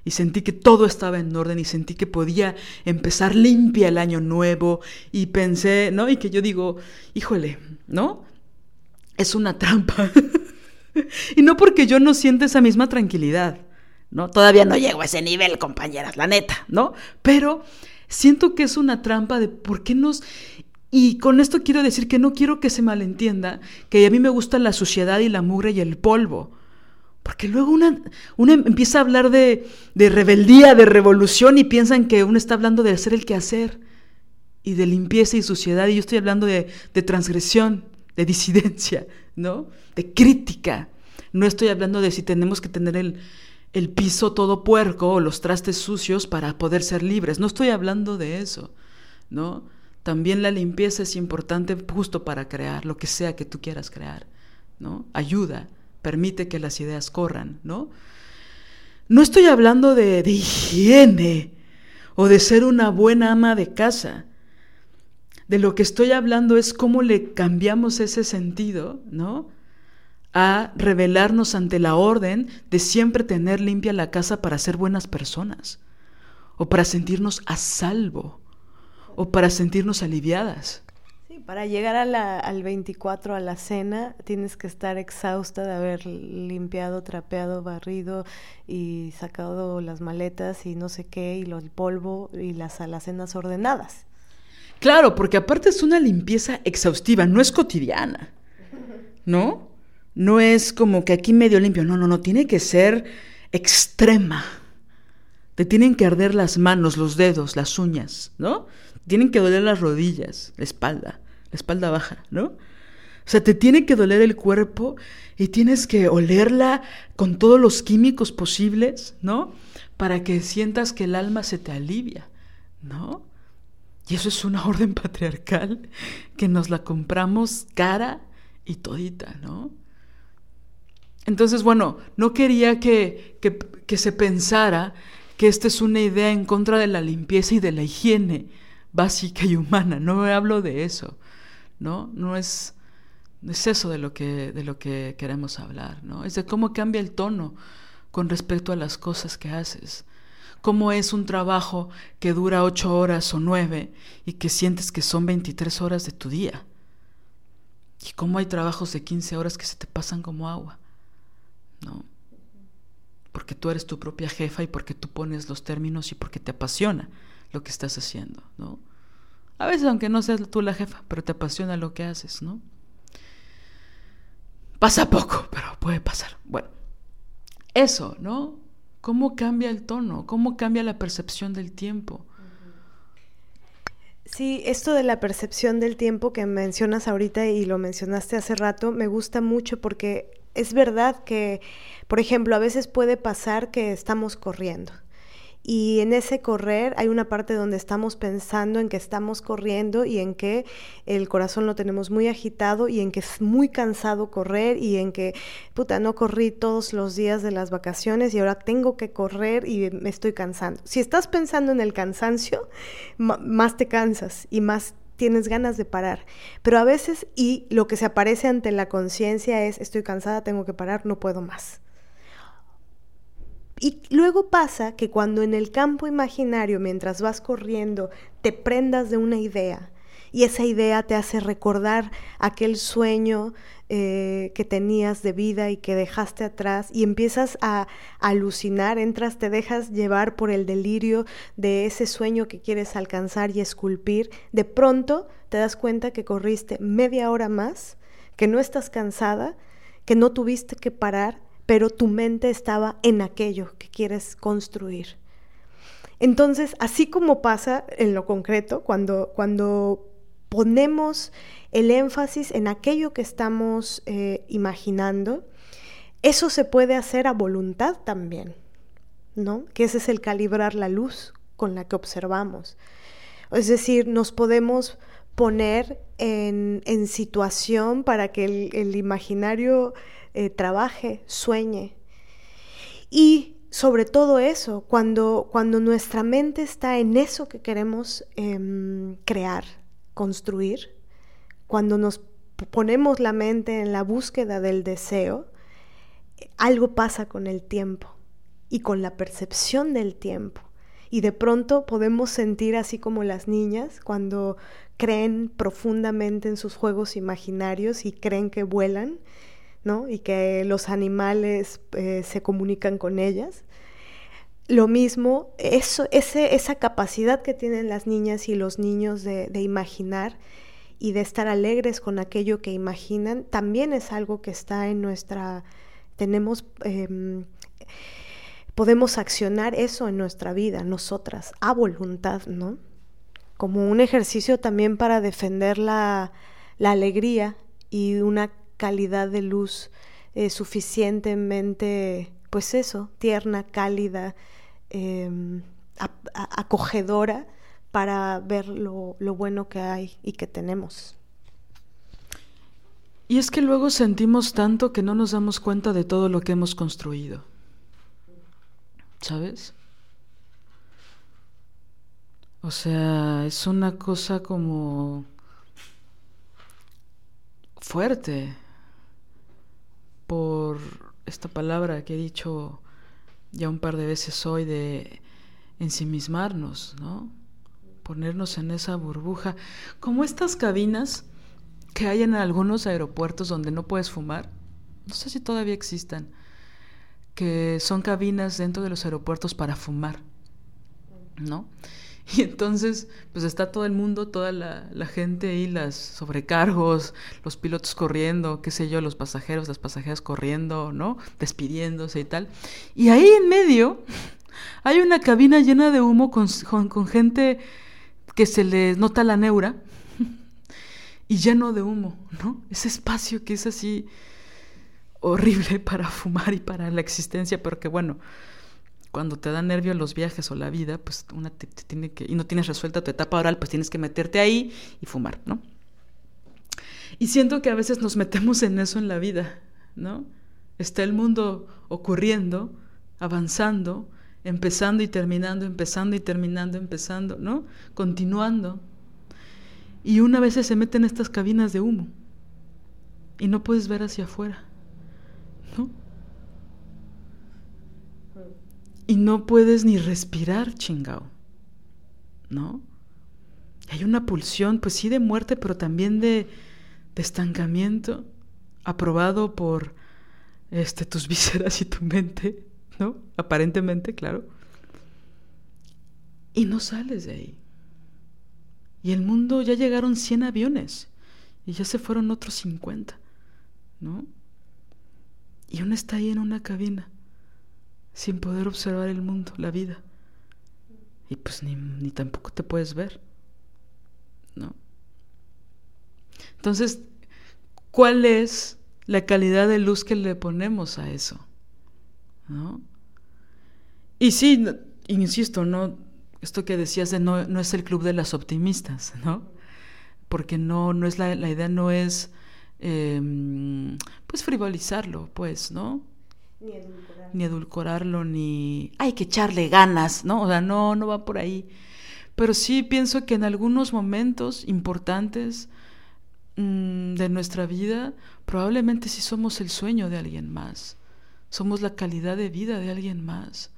Y sentí que todo estaba en orden y sentí que podía empezar limpia el año nuevo y pensé, ¿no? Y que yo digo, híjole, ¿no? Es una trampa. y no porque yo no sienta esa misma tranquilidad, ¿no? Todavía no llego a ese nivel, compañeras, la neta, ¿no? Pero siento que es una trampa de por qué nos... Y con esto quiero decir que no quiero que se malentienda que a mí me gusta la suciedad y la mugre y el polvo. Porque luego una, una empieza a hablar de, de, rebeldía, de revolución y piensan que uno está hablando de hacer el quehacer y de limpieza y suciedad y yo estoy hablando de, de transgresión, de disidencia, ¿no? De crítica. No estoy hablando de si tenemos que tener el, el piso todo puerco o los trastes sucios para poder ser libres. No estoy hablando de eso, ¿no? También la limpieza es importante justo para crear lo que sea que tú quieras crear, ¿no? Ayuda, permite que las ideas corran, ¿no? No estoy hablando de, de higiene o de ser una buena ama de casa. De lo que estoy hablando es cómo le cambiamos ese sentido, ¿no? A revelarnos ante la orden de siempre tener limpia la casa para ser buenas personas, o para sentirnos a salvo, o para sentirnos aliviadas. Sí, Para llegar a la, al 24 a la cena tienes que estar exhausta de haber limpiado, trapeado, barrido y sacado las maletas y no sé qué y el polvo y las alacenas ordenadas. Claro, porque aparte es una limpieza exhaustiva, no es cotidiana, ¿no? No es como que aquí medio limpio, no, no, no, tiene que ser extrema. Te tienen que arder las manos, los dedos, las uñas, ¿no? Tienen que doler las rodillas, la espalda, la espalda baja, ¿no? O sea, te tiene que doler el cuerpo y tienes que olerla con todos los químicos posibles, ¿no? Para que sientas que el alma se te alivia, ¿no? Y eso es una orden patriarcal que nos la compramos cara y todita, ¿no? Entonces, bueno, no quería que, que, se pensara que esta es una idea en contra de la limpieza y de la higiene básica y humana. No hablo de eso, ¿no? No es, es eso de lo, que, de lo que queremos hablar, ¿no? Es de cómo cambia el tono con respecto a las cosas que haces cómo es un trabajo que dura ocho horas o nueve y que sientes que son 23 horas de tu día. Y cómo hay trabajos de 15 horas que se te pasan como agua. ¿No? Porque tú eres tu propia jefa y porque tú pones los términos y porque te apasiona lo que estás haciendo, ¿no? A veces aunque no seas tú la jefa, pero te apasiona lo que haces, ¿no? Pasa poco, pero puede pasar. Bueno, eso, ¿no? ¿Cómo cambia el tono? ¿Cómo cambia la percepción del tiempo? Sí, esto de la percepción del tiempo que mencionas ahorita y lo mencionaste hace rato, me gusta mucho porque es verdad que, por ejemplo, a veces puede pasar que estamos corriendo y en ese correr hay una parte donde estamos pensando en que estamos corriendo y en que el corazón lo tenemos muy agitado y en que es muy cansado correr y en que, puta, no corrí todos los días de las vacaciones y ahora tengo que correr y me estoy cansando. Si estás pensando en el cansancio, más te cansas y más tienes ganas de parar. Pero a veces, y lo que se aparece ante la conciencia es, estoy cansada, tengo que parar, no puedo más. Y luego pasa que cuando en el campo imaginario, mientras vas corriendo, te prendas de una idea y esa idea te hace recordar aquel sueño eh, que tenías de vida y que dejaste atrás y empiezas a, a, alucinar, entras, te dejas llevar por el delirio de ese sueño que quieres alcanzar y esculpir, de pronto te das cuenta que corriste media hora más, que no estás cansada, que no tuviste que parar pero tu mente estaba en aquello que quieres construir. Entonces, así como pasa en lo concreto, cuando, cuando ponemos el énfasis en aquello que estamos eh, imaginando, eso se puede hacer a voluntad también, ¿no? Que ese es el calibrar la luz con la que observamos. Es decir, nos podemos poner en, situación para que el imaginario eh, trabaje, sueñe. Y sobre todo eso, cuando, cuando nuestra mente está en eso que queremos em, crear, construir, cuando nos ponemos la mente en la búsqueda del deseo, algo pasa con el tiempo y con la percepción del tiempo. Y de pronto podemos sentir así como las niñas cuando creen profundamente en sus juegos imaginarios y creen que vuelan y que los animales eh, se comunican con ellas. Lo mismo, eso, ese, esa capacidad que tienen las niñas y los niños de, imaginar y de estar alegres con aquello que imaginan, también es algo que está en nuestra, tenemos, em, podemos accionar eso en nuestra vida, nosotras, a voluntad, ¿no? Como un ejercicio también para defender la, la alegría y una calidad de luz eh, suficientemente, pues eso, tierna, cálida, em, acogedora para ver lo, lo bueno que hay y que tenemos. Y es que luego sentimos tanto que no nos damos cuenta de todo lo que hemos construido. ¿Sabes? O sea, es una cosa como fuerte por esta palabra que he dicho ya un par de veces hoy de ensimismarnos, ¿no? Ponernos en esa burbuja, como estas cabinas que hay en algunos aeropuertos donde no puedes fumar. No sé si todavía existan. Que son cabinas dentro de los aeropuertos para fumar. ¿No? Y entonces, pues está todo el mundo, toda la, la, gente ahí, las sobrecargos, los pilotos corriendo, qué sé yo, los pasajeros, las pasajeras corriendo, ¿no? Despidiéndose y tal. Y ahí en medio hay una cabina llena de humo con, gente que se les nota la neura y lleno de humo, ¿no? Ese espacio que es así horrible para fumar y para la existencia, pero que bueno, cuando te da nervio los viajes o la vida, pues una te, tiene que, y no tienes resuelta tu etapa oral, pues tienes que meterte ahí y fumar, ¿no? Y siento que a veces nos metemos en eso en la vida, ¿no? Está el mundo ocurriendo, avanzando, empezando y terminando, empezando y terminando, empezando, ¿no? Continuando. Y una vez se mete en estas cabinas de humo y no puedes ver hacia afuera, ¿no? Y no puedes ni respirar, chingao. ¿No? Hay una pulsión, pues sí, de muerte, pero también de, estancamiento, aprobado por este, tus vísceras y tu mente, ¿no? Aparentemente, claro. Y no sales de ahí. Y el mundo ya llegaron 100 aviones y ya se fueron otros 50, ¿no? Y uno está ahí en una cabina sin poder observar el mundo, la vida. Y pues ni, ni tampoco te puedes ver, ¿no? Entonces, ¿cuál es la calidad de luz que le ponemos a eso? ¿No? Y sí, insisto, no, esto que decías de no, no es el club de las optimistas, ¿no? Porque no, no es la, la idea no es eh, pues frivolizarlo, pues, ¿no? Ni edulcorarlo. Ni edulcorarlo, ni hay que echarle ganas, ¿no? O sea, no, no va por ahí. Pero sí pienso que en algunos momentos importantes mmm, de nuestra vida, probablemente sí somos el sueño de alguien más. Somos la calidad de vida de alguien más.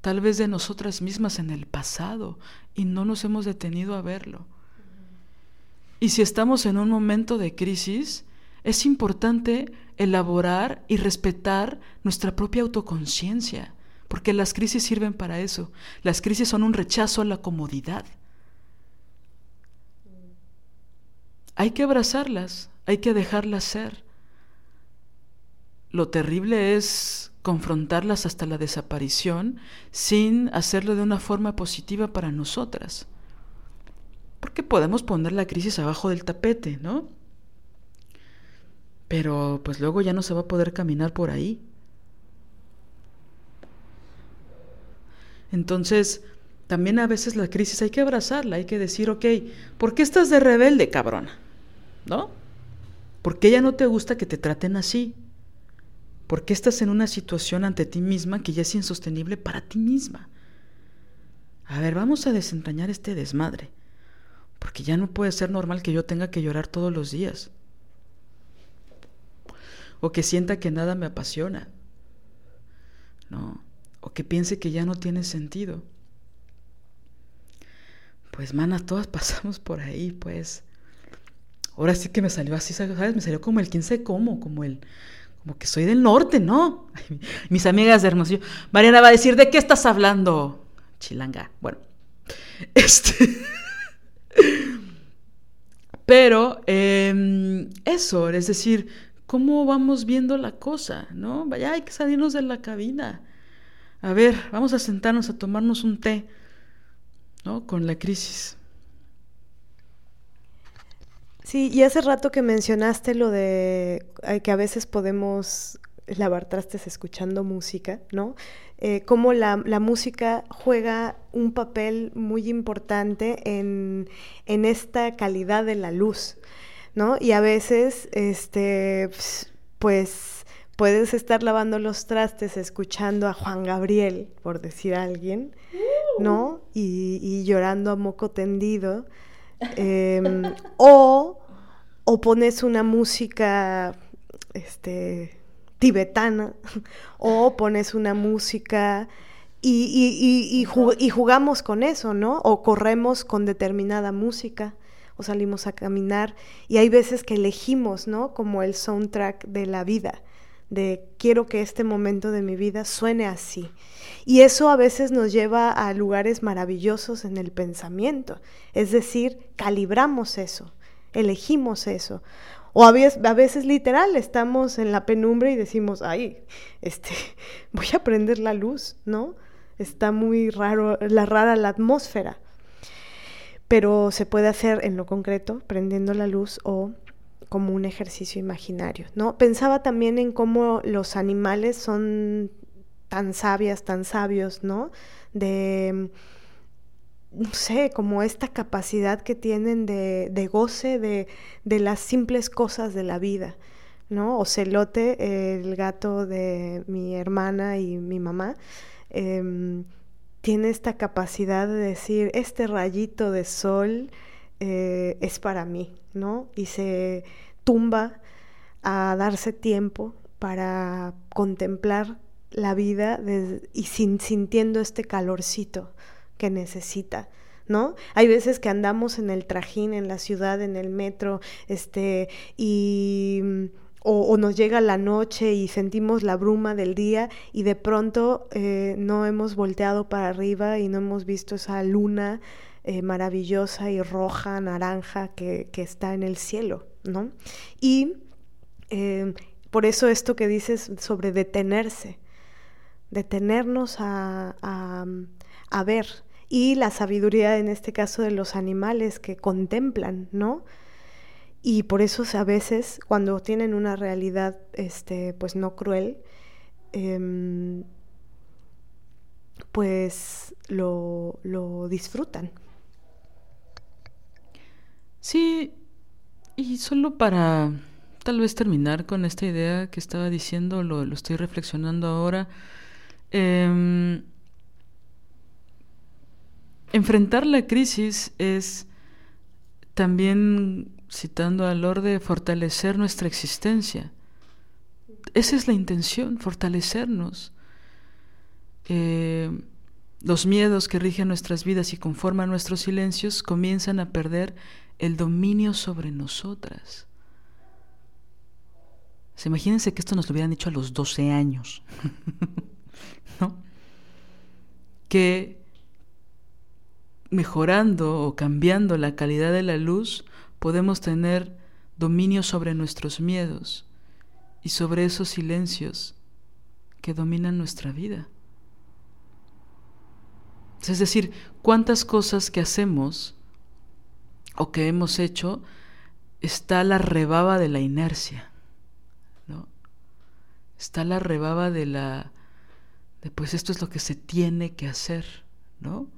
Tal vez de nosotras mismas en el pasado y no nos hemos detenido a verlo. Y si estamos en un momento de crisis, es importante elaborar y respetar nuestra propia autoconciencia, porque las crisis sirven para eso. Las crisis son un rechazo a la comodidad. Hay que abrazarlas, hay que dejarlas ser. Lo terrible es confrontarlas hasta la desaparición sin hacerlo de una forma positiva para nosotras. Porque podemos poner la crisis abajo del tapete, ¿no? Pero pues luego ya no se va a poder caminar por ahí. Entonces, también a veces la crisis hay que abrazarla, hay que decir, ok, ¿por qué estás de rebelde, cabrona? ¿No? ¿Por qué ya no te gusta que te traten así? ¿Por qué estás en una situación ante ti misma que ya es insostenible para ti misma? A ver, vamos a desentrañar este desmadre, porque ya no puede ser normal que yo tenga que llorar todos los días o que sienta que nada me apasiona, ¿no? O que piense que ya no tiene sentido. Pues, mana, todas pasamos por ahí, pues. Ahora sí que me salió así, ¿sabes? Me salió como el 15 como, como el, como que soy del norte, ¿no? Mis amigas de Hermosillo. Mariana va a decir, ¿de qué estás hablando? Chilanga. Bueno, este. Pero eh, eso, es decir, cómo vamos viendo la cosa, ¿no? Vaya, hay que salirnos de la cabina. A ver, vamos a sentarnos a tomarnos un té, ¿no? Con la crisis. Sí, y hace rato que mencionaste lo de que a veces podemos lavar trastes escuchando música, ¿no? Eh, cómo la, la, música juega un papel muy importante en, en esta calidad de la luz. ¿No? Y a veces, este, pues puedes estar lavando los trastes escuchando a Juan Gabriel, por decir a alguien, ¿no? Y, y llorando a moco tendido. Eh, o, o pones una música, este, tibetana, o pones una música... Y, y, y, y, jugamos con eso, ¿no? O corremos con determinada música o salimos a caminar y hay veces que elegimos, ¿no? Como el soundtrack de la vida, de quiero que este momento de mi vida suene así. Y eso a veces nos lleva a lugares maravillosos en el pensamiento, es decir, calibramos eso, elegimos eso. O a veces, a veces, literal estamos en la penumbra y decimos, ay, este, voy a prender la luz, ¿no? Está muy raro, la rara la atmósfera. Pero se puede hacer en lo concreto, prendiendo la luz o como un ejercicio imaginario, ¿no? Pensaba también en cómo los animales son tan sabias, tan sabios, ¿no? De no sé, como esta capacidad que tienen de, de goce de, las simples cosas de la vida, ¿no? Ocelote, el gato de mi hermana y mi mamá, eh, tiene esta capacidad de decir, este rayito de sol eh, es para mí, ¿no? Y se tumba a darse tiempo para contemplar la vida y sin, sintiendo este calorcito que necesita. ¿No? Hay veces que andamos en el trajín, en la ciudad, en el metro, este, y o, nos llega la noche y sentimos la bruma del día y de pronto eh, no hemos volteado para arriba y no hemos visto esa luna eh, maravillosa y roja, naranja que, que, está en el cielo, ¿no? Y eh, por eso esto que dices sobre detenerse, detenernos a, a, a ver y la sabiduría en este caso de los animales que contemplan, ¿no? Y por eso a veces cuando tienen una realidad este, pues no cruel, eh, pues lo, lo, disfrutan. Sí, y solo para tal vez terminar con esta idea que estaba diciendo, lo, lo estoy reflexionando ahora. Eh, Enfrentar la crisis es también, citando a Lorde, fortalecer nuestra existencia. Esa es la intención, fortalecernos. Los miedos que rigen nuestras vidas y conforman nuestros silencios comienzan a perder el dominio sobre nosotras. Se imagínense que esto nos lo hubieran dicho a los 12 años, ¿no? Que mejorando o cambiando la calidad de la luz, podemos tener dominio sobre nuestros miedos y sobre esos silencios que dominan nuestra vida. Es decir, cuántas cosas que hacemos o que hemos hecho está la rebaba de la inercia, ¿no? Está la rebaba de la de pues esto es lo que se tiene que hacer, ¿no?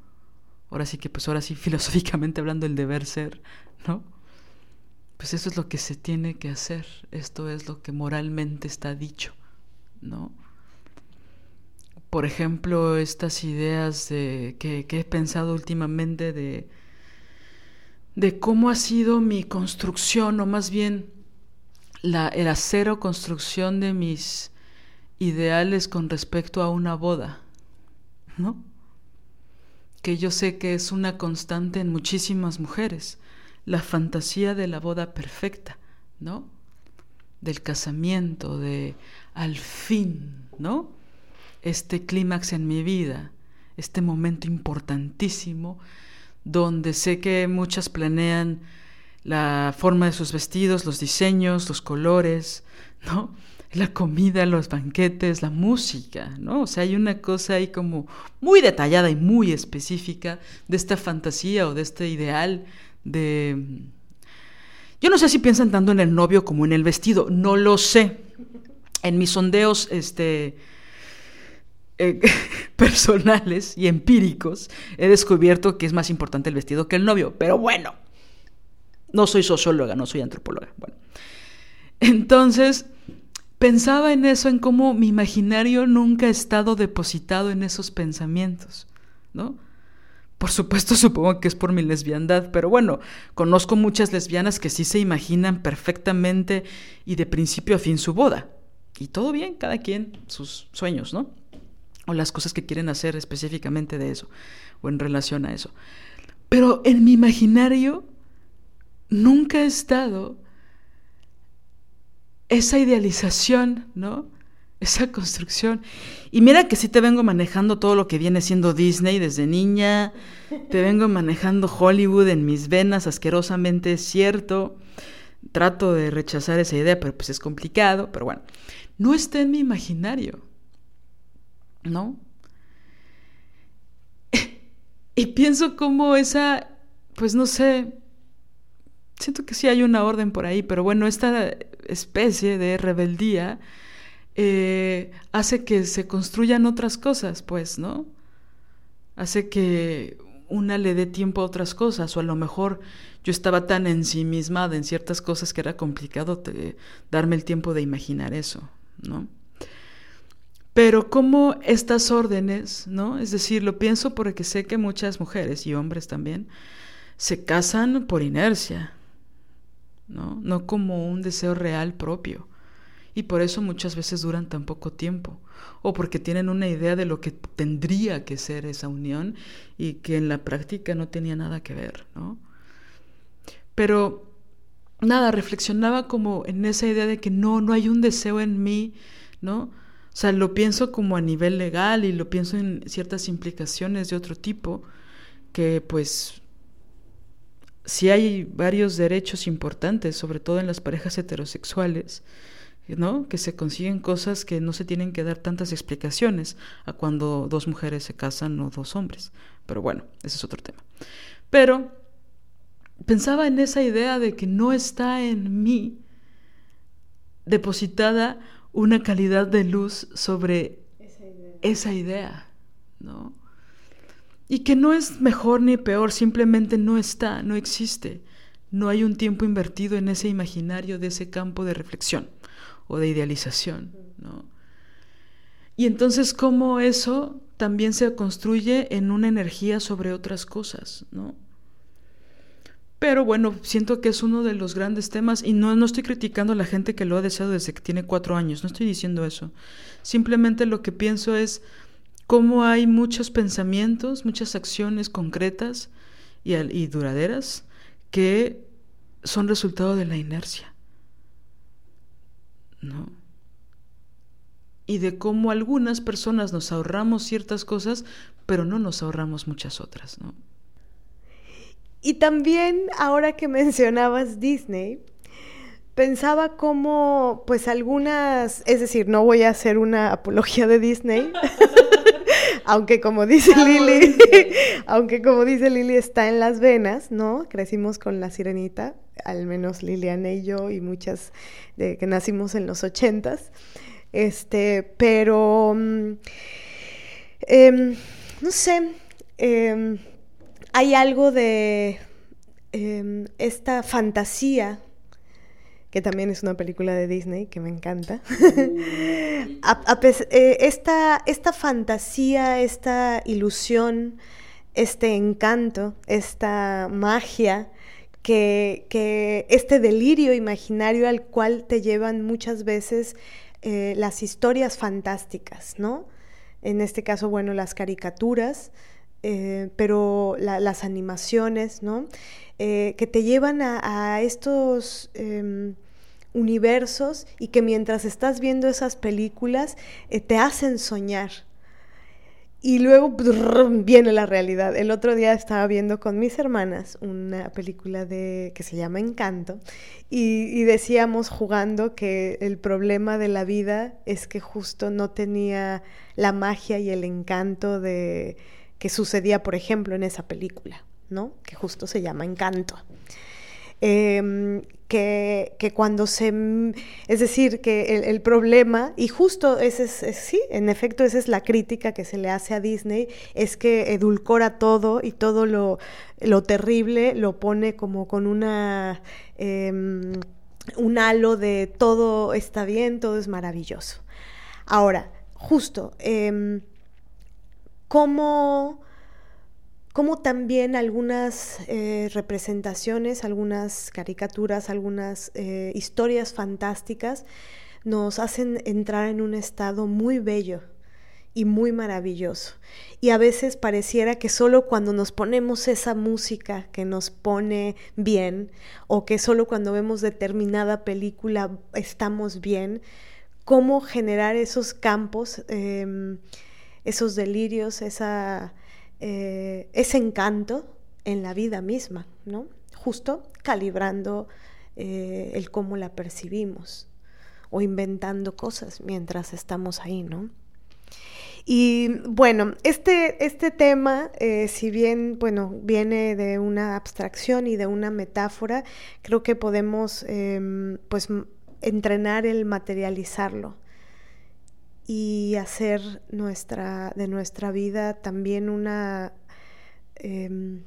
ahora sí que pues ahora sí filosóficamente hablando el deber ser, ¿no? Pues eso es lo que se tiene que hacer, esto es lo que moralmente está dicho, ¿no? Por ejemplo, estas ideas de, que, que he pensado últimamente de, de cómo ha sido mi construcción, o más bien la, el acero construcción de mis ideales con respecto a una boda, ¿no? que yo sé que es una constante en muchísimas mujeres, la fantasía de la boda perfecta, ¿no? Del casamiento, de al fin, ¿no? Este clímax en mi vida, este momento importantísimo, donde sé que muchas planean la forma de sus vestidos, los diseños, los colores, ¿no? la comida, los banquetes, la música, ¿no? O sea, hay una cosa ahí como muy detallada y muy específica de esta fantasía o de este ideal de... Yo no sé si piensan tanto en el novio como en el vestido, no lo sé. En mis sondeos este, eh, personales y empíricos he descubierto que es más importante el vestido que el novio, pero bueno, no soy socióloga, no soy antropóloga. Bueno, entonces pensaba en eso, en cómo mi imaginario nunca ha estado depositado en esos pensamientos, ¿no? Por supuesto, supongo que es por mi lesbiandad, pero bueno, conozco muchas lesbianas que sí se imaginan perfectamente y de principio a fin su boda. Y todo bien, cada quien sus sueños, ¿no? O las cosas que quieren hacer específicamente de eso, o en relación a eso. Pero en mi imaginario nunca ha estado esa idealización, ¿no? Esa construcción. Y mira que sí te vengo manejando todo lo que viene siendo Disney desde niña, te vengo manejando Hollywood en mis venas, asquerosamente es cierto. Trato de rechazar esa idea, pero pues es complicado, pero bueno, no está en mi imaginario, ¿no? y pienso como esa, pues no sé, siento que sí hay una orden por ahí, pero bueno, esta especie de rebeldía eh, hace que se construyan otras cosas, pues, ¿no? Hace que una le dé tiempo a otras cosas, o a lo mejor yo estaba tan ensimismada en ciertas cosas que era complicado darme el tiempo de imaginar eso, ¿no? Pero como estas órdenes, ¿no? Es decir, lo pienso porque sé que muchas mujeres y hombres también se casan por inercia, ¿no? No como un deseo real propio. Y por eso muchas veces duran tan poco tiempo. O porque tienen una idea de lo que tendría que ser esa unión y que en la práctica no tenía nada que ver, ¿no? Pero nada, reflexionaba como en esa idea de que no, no hay un deseo en mí, ¿no? O sea, lo pienso como a nivel legal y lo pienso en ciertas implicaciones de otro tipo, que pues si hay varios derechos importantes, sobre todo en las parejas heterosexuales, Que se consiguen cosas que no se tienen que dar tantas explicaciones a cuando dos mujeres se casan o dos hombres. Pero bueno, ese es otro tema. Pero pensaba en esa idea de que no está en mí depositada una calidad de luz sobre esa idea, esa idea ¿no? Y que no es mejor ni peor, simplemente no está, no existe. No hay un tiempo invertido en ese imaginario de ese campo de reflexión o de idealización, ¿no? Y entonces cómo eso también se construye en una energía sobre otras cosas, ¿no? Pero bueno, siento que es uno de los grandes temas y no, no estoy criticando a la gente que lo ha deseado desde que tiene cuatro años, no estoy diciendo eso. Simplemente lo que pienso es cómo hay muchos pensamientos, muchas acciones concretas y, y duraderas que son resultado de la inercia. ¿No? Y de cómo algunas personas nos ahorramos ciertas cosas, pero no nos ahorramos muchas otras, ¿no? Y también, ahora que mencionabas Disney, pensaba como, pues algunas, es decir, no voy a hacer una apología de Disney, aunque como dice ah, Lili, aunque como dice Lili está en las venas, ¿no? Crecimos con la sirenita, al menos Liliana y yo y muchas de que nacimos en los ochentas, este, pero, mm, em, no sé, em, hay algo de em, esta fantasía que también es una película de Disney que me encanta. Eh, esta, esta fantasía, esta ilusión, este encanto, esta magia, que, este delirio imaginario al cual te llevan muchas veces eh, las historias fantásticas, ¿no? En este caso, bueno, las caricaturas, eh, pero las animaciones, ¿no? que te llevan a, estos em, universos y que mientras estás viendo esas películas eh, te hacen soñar. Y luego viene la realidad. El otro día estaba viendo con mis hermanas una película de, que se llama Encanto y, decíamos jugando que el problema de la vida es que justo no tenía la magia y el encanto de que sucedía, por ejemplo, en esa película, ¿no? Que justo se llama Encanto. Em, que, cuando se... Es decir, que el, problema, y justo ese es, sí, en efecto esa es la crítica que se le hace a Disney, es que edulcora todo y todo lo, terrible lo pone como con una... Em, un halo de todo está bien, todo es maravilloso. Ahora, justo, eh, ¿cómo como también algunas eh, representaciones, algunas caricaturas, algunas eh, historias fantásticas nos hacen entrar en un estado muy bello y muy maravilloso. Y a veces pareciera que solo cuando nos ponemos esa música que nos pone bien o que solo cuando vemos determinada película estamos bien, cómo generar esos campos, em, esos delirios, esa, eh, ese encanto en la vida misma, ¿no? Justo calibrando eh, el cómo la percibimos o inventando cosas mientras estamos ahí, ¿no? Y bueno, este, este tema, eh, si bien, bueno, viene de una abstracción y de una metáfora, creo que podemos, em, pues, entrenar el materializarlo y hacer nuestra, de nuestra vida también una, em,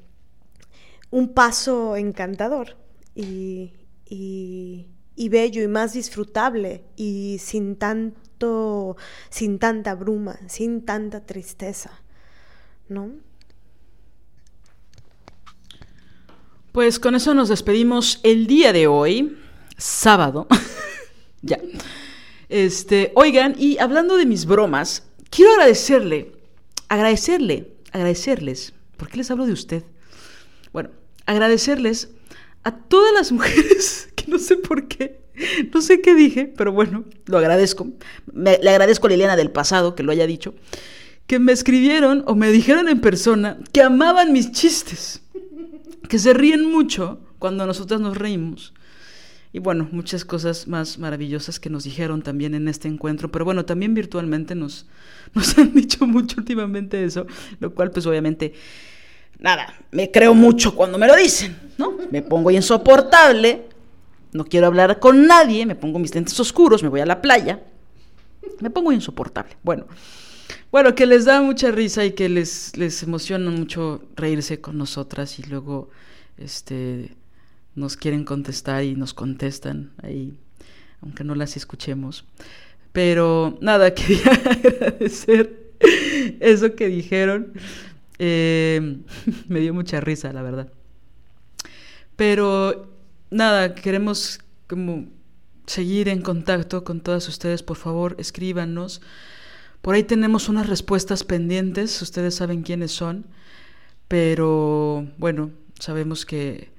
un paso encantador y, y bello y más disfrutable y sin tanto, sin tanta bruma, sin tanta tristeza, ¿no? Pues con eso nos despedimos el día de hoy, sábado. ya. Este, oigan, y hablando de mis bromas, quiero agradecerle, agradecerle, agradecerles, ¿por qué les hablo de usted? Bueno, agradecerles a todas las mujeres, que no sé por qué, no sé qué dije, pero bueno, lo agradezco. le agradezco a Liliana del pasado que lo haya dicho, que me escribieron o me dijeron en persona que amaban mis chistes, que se ríen mucho cuando nosotras nos reímos. Y bueno, muchas cosas más maravillosas que nos dijeron también en este encuentro, pero bueno, también virtualmente nos, nos han dicho mucho últimamente eso, lo cual pues obviamente nada, me creo mucho cuando me lo dicen, ¿no? Me pongo insoportable, no quiero hablar con nadie, me pongo mis lentes oscuros, me voy a la playa, me pongo insoportable. Bueno, bueno, que les da mucha risa y que les, les emociona mucho reírse con nosotras y luego este, nos quieren contestar y nos contestan ahí, aunque no las escuchemos. Pero nada, quería agradecer eso que dijeron. Eh, me dio mucha risa, la verdad. Pero nada, queremos como seguir en contacto con todas ustedes. Por favor, escríbanos. Por ahí tenemos unas respuestas pendientes, ustedes saben quiénes son, pero bueno, sabemos que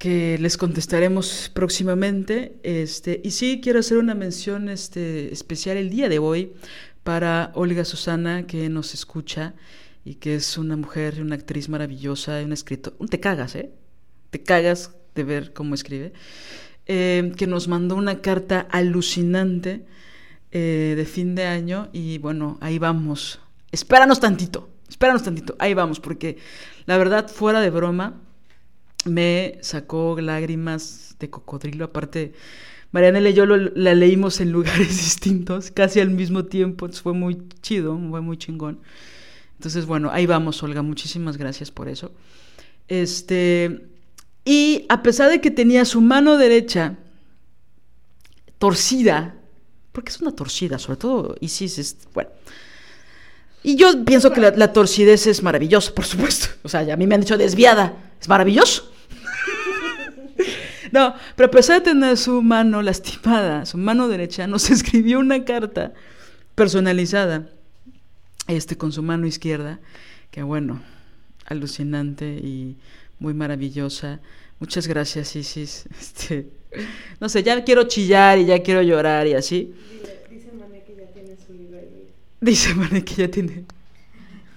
que les contestaremos próximamente. Este, y sí quiero hacer una mención este, especial el día de hoy para Olga Susana, que nos escucha y que es una mujer, una actriz maravillosa, una escritora. Te cagas, ¿eh? Te cagas de ver cómo escribe. Eh, que nos mandó una carta alucinante eh, de fin de año y bueno, ahí vamos. Espéranos tantito, espéranos tantito, ahí vamos, porque la verdad, fuera de broma, me sacó lágrimas de cocodrilo. Aparte, Marianela y yo la leímos en lugares distintos, casi al mismo tiempo. fue muy chido, fue muy chingón. Entonces, bueno, ahí vamos, Olga. Muchísimas gracias por eso. Este. Y a pesar de que tenía su mano derecha torcida, porque es una torcida, sobre todo Isis es. Bueno. Y yo pienso que la, la torcidez es maravillosa, por supuesto. O sea, a mí me han dicho desviada. Es maravilloso. No, pero a pesar de tener su mano lastimada, su mano derecha, nos escribió una carta personalizada, este con su mano izquierda, que bueno, alucinante y muy maravillosa. Muchas gracias, Isis. Este, no sé, ya quiero chillar y ya quiero llorar y así. Dice Mané que ya tiene su libélula. Dice Mané que ya tiene.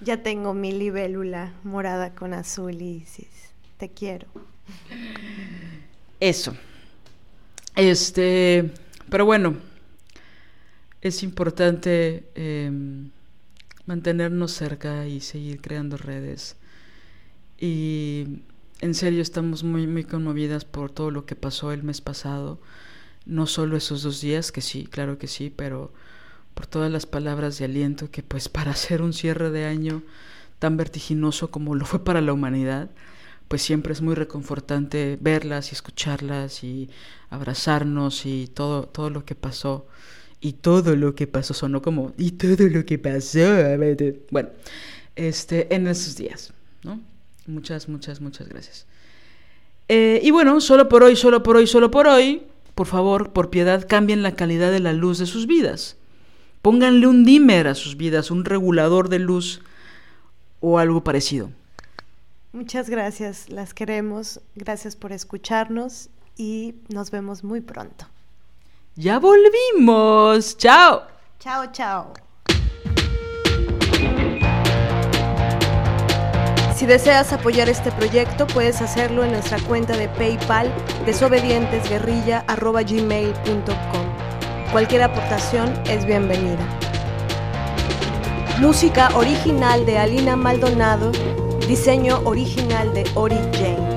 Ya tengo mi libélula morada con azul, Isis. Te quiero. Eso. Este, pero bueno, es importante em, mantenernos cerca y seguir creando redes. Y en serio estamos muy, muy conmovidas por todo lo que pasó el mes pasado. No solo esos dos días, que sí, claro que sí, pero por todas las palabras de aliento que pues para hacer un cierre de año tan vertiginoso como lo fue para la humanidad, pues siempre es muy reconfortante verlas y escucharlas y abrazarnos y todo, todo lo que pasó. Y todo lo que pasó sonó como, y todo lo que pasó. Bueno, este, en esos días, ¿no? Muchas, muchas, muchas gracias. Eh, y bueno, solo por hoy, solo por hoy, solo por hoy, por favor, por piedad, cambien la calidad de la luz de sus vidas. Pónganle un dimmer a sus vidas, un regulador de luz o algo parecido. Muchas gracias, las queremos. Gracias por escucharnos y nos vemos muy pronto. Ya volvimos. Chao. Chao, chao. Si deseas apoyar este proyecto, puedes hacerlo en nuestra cuenta de PayPal desobedientesguerrilla.gmail.com. Cualquier aportación es bienvenida. Música original de Alina Maldonado, diseño original de Ori Jane.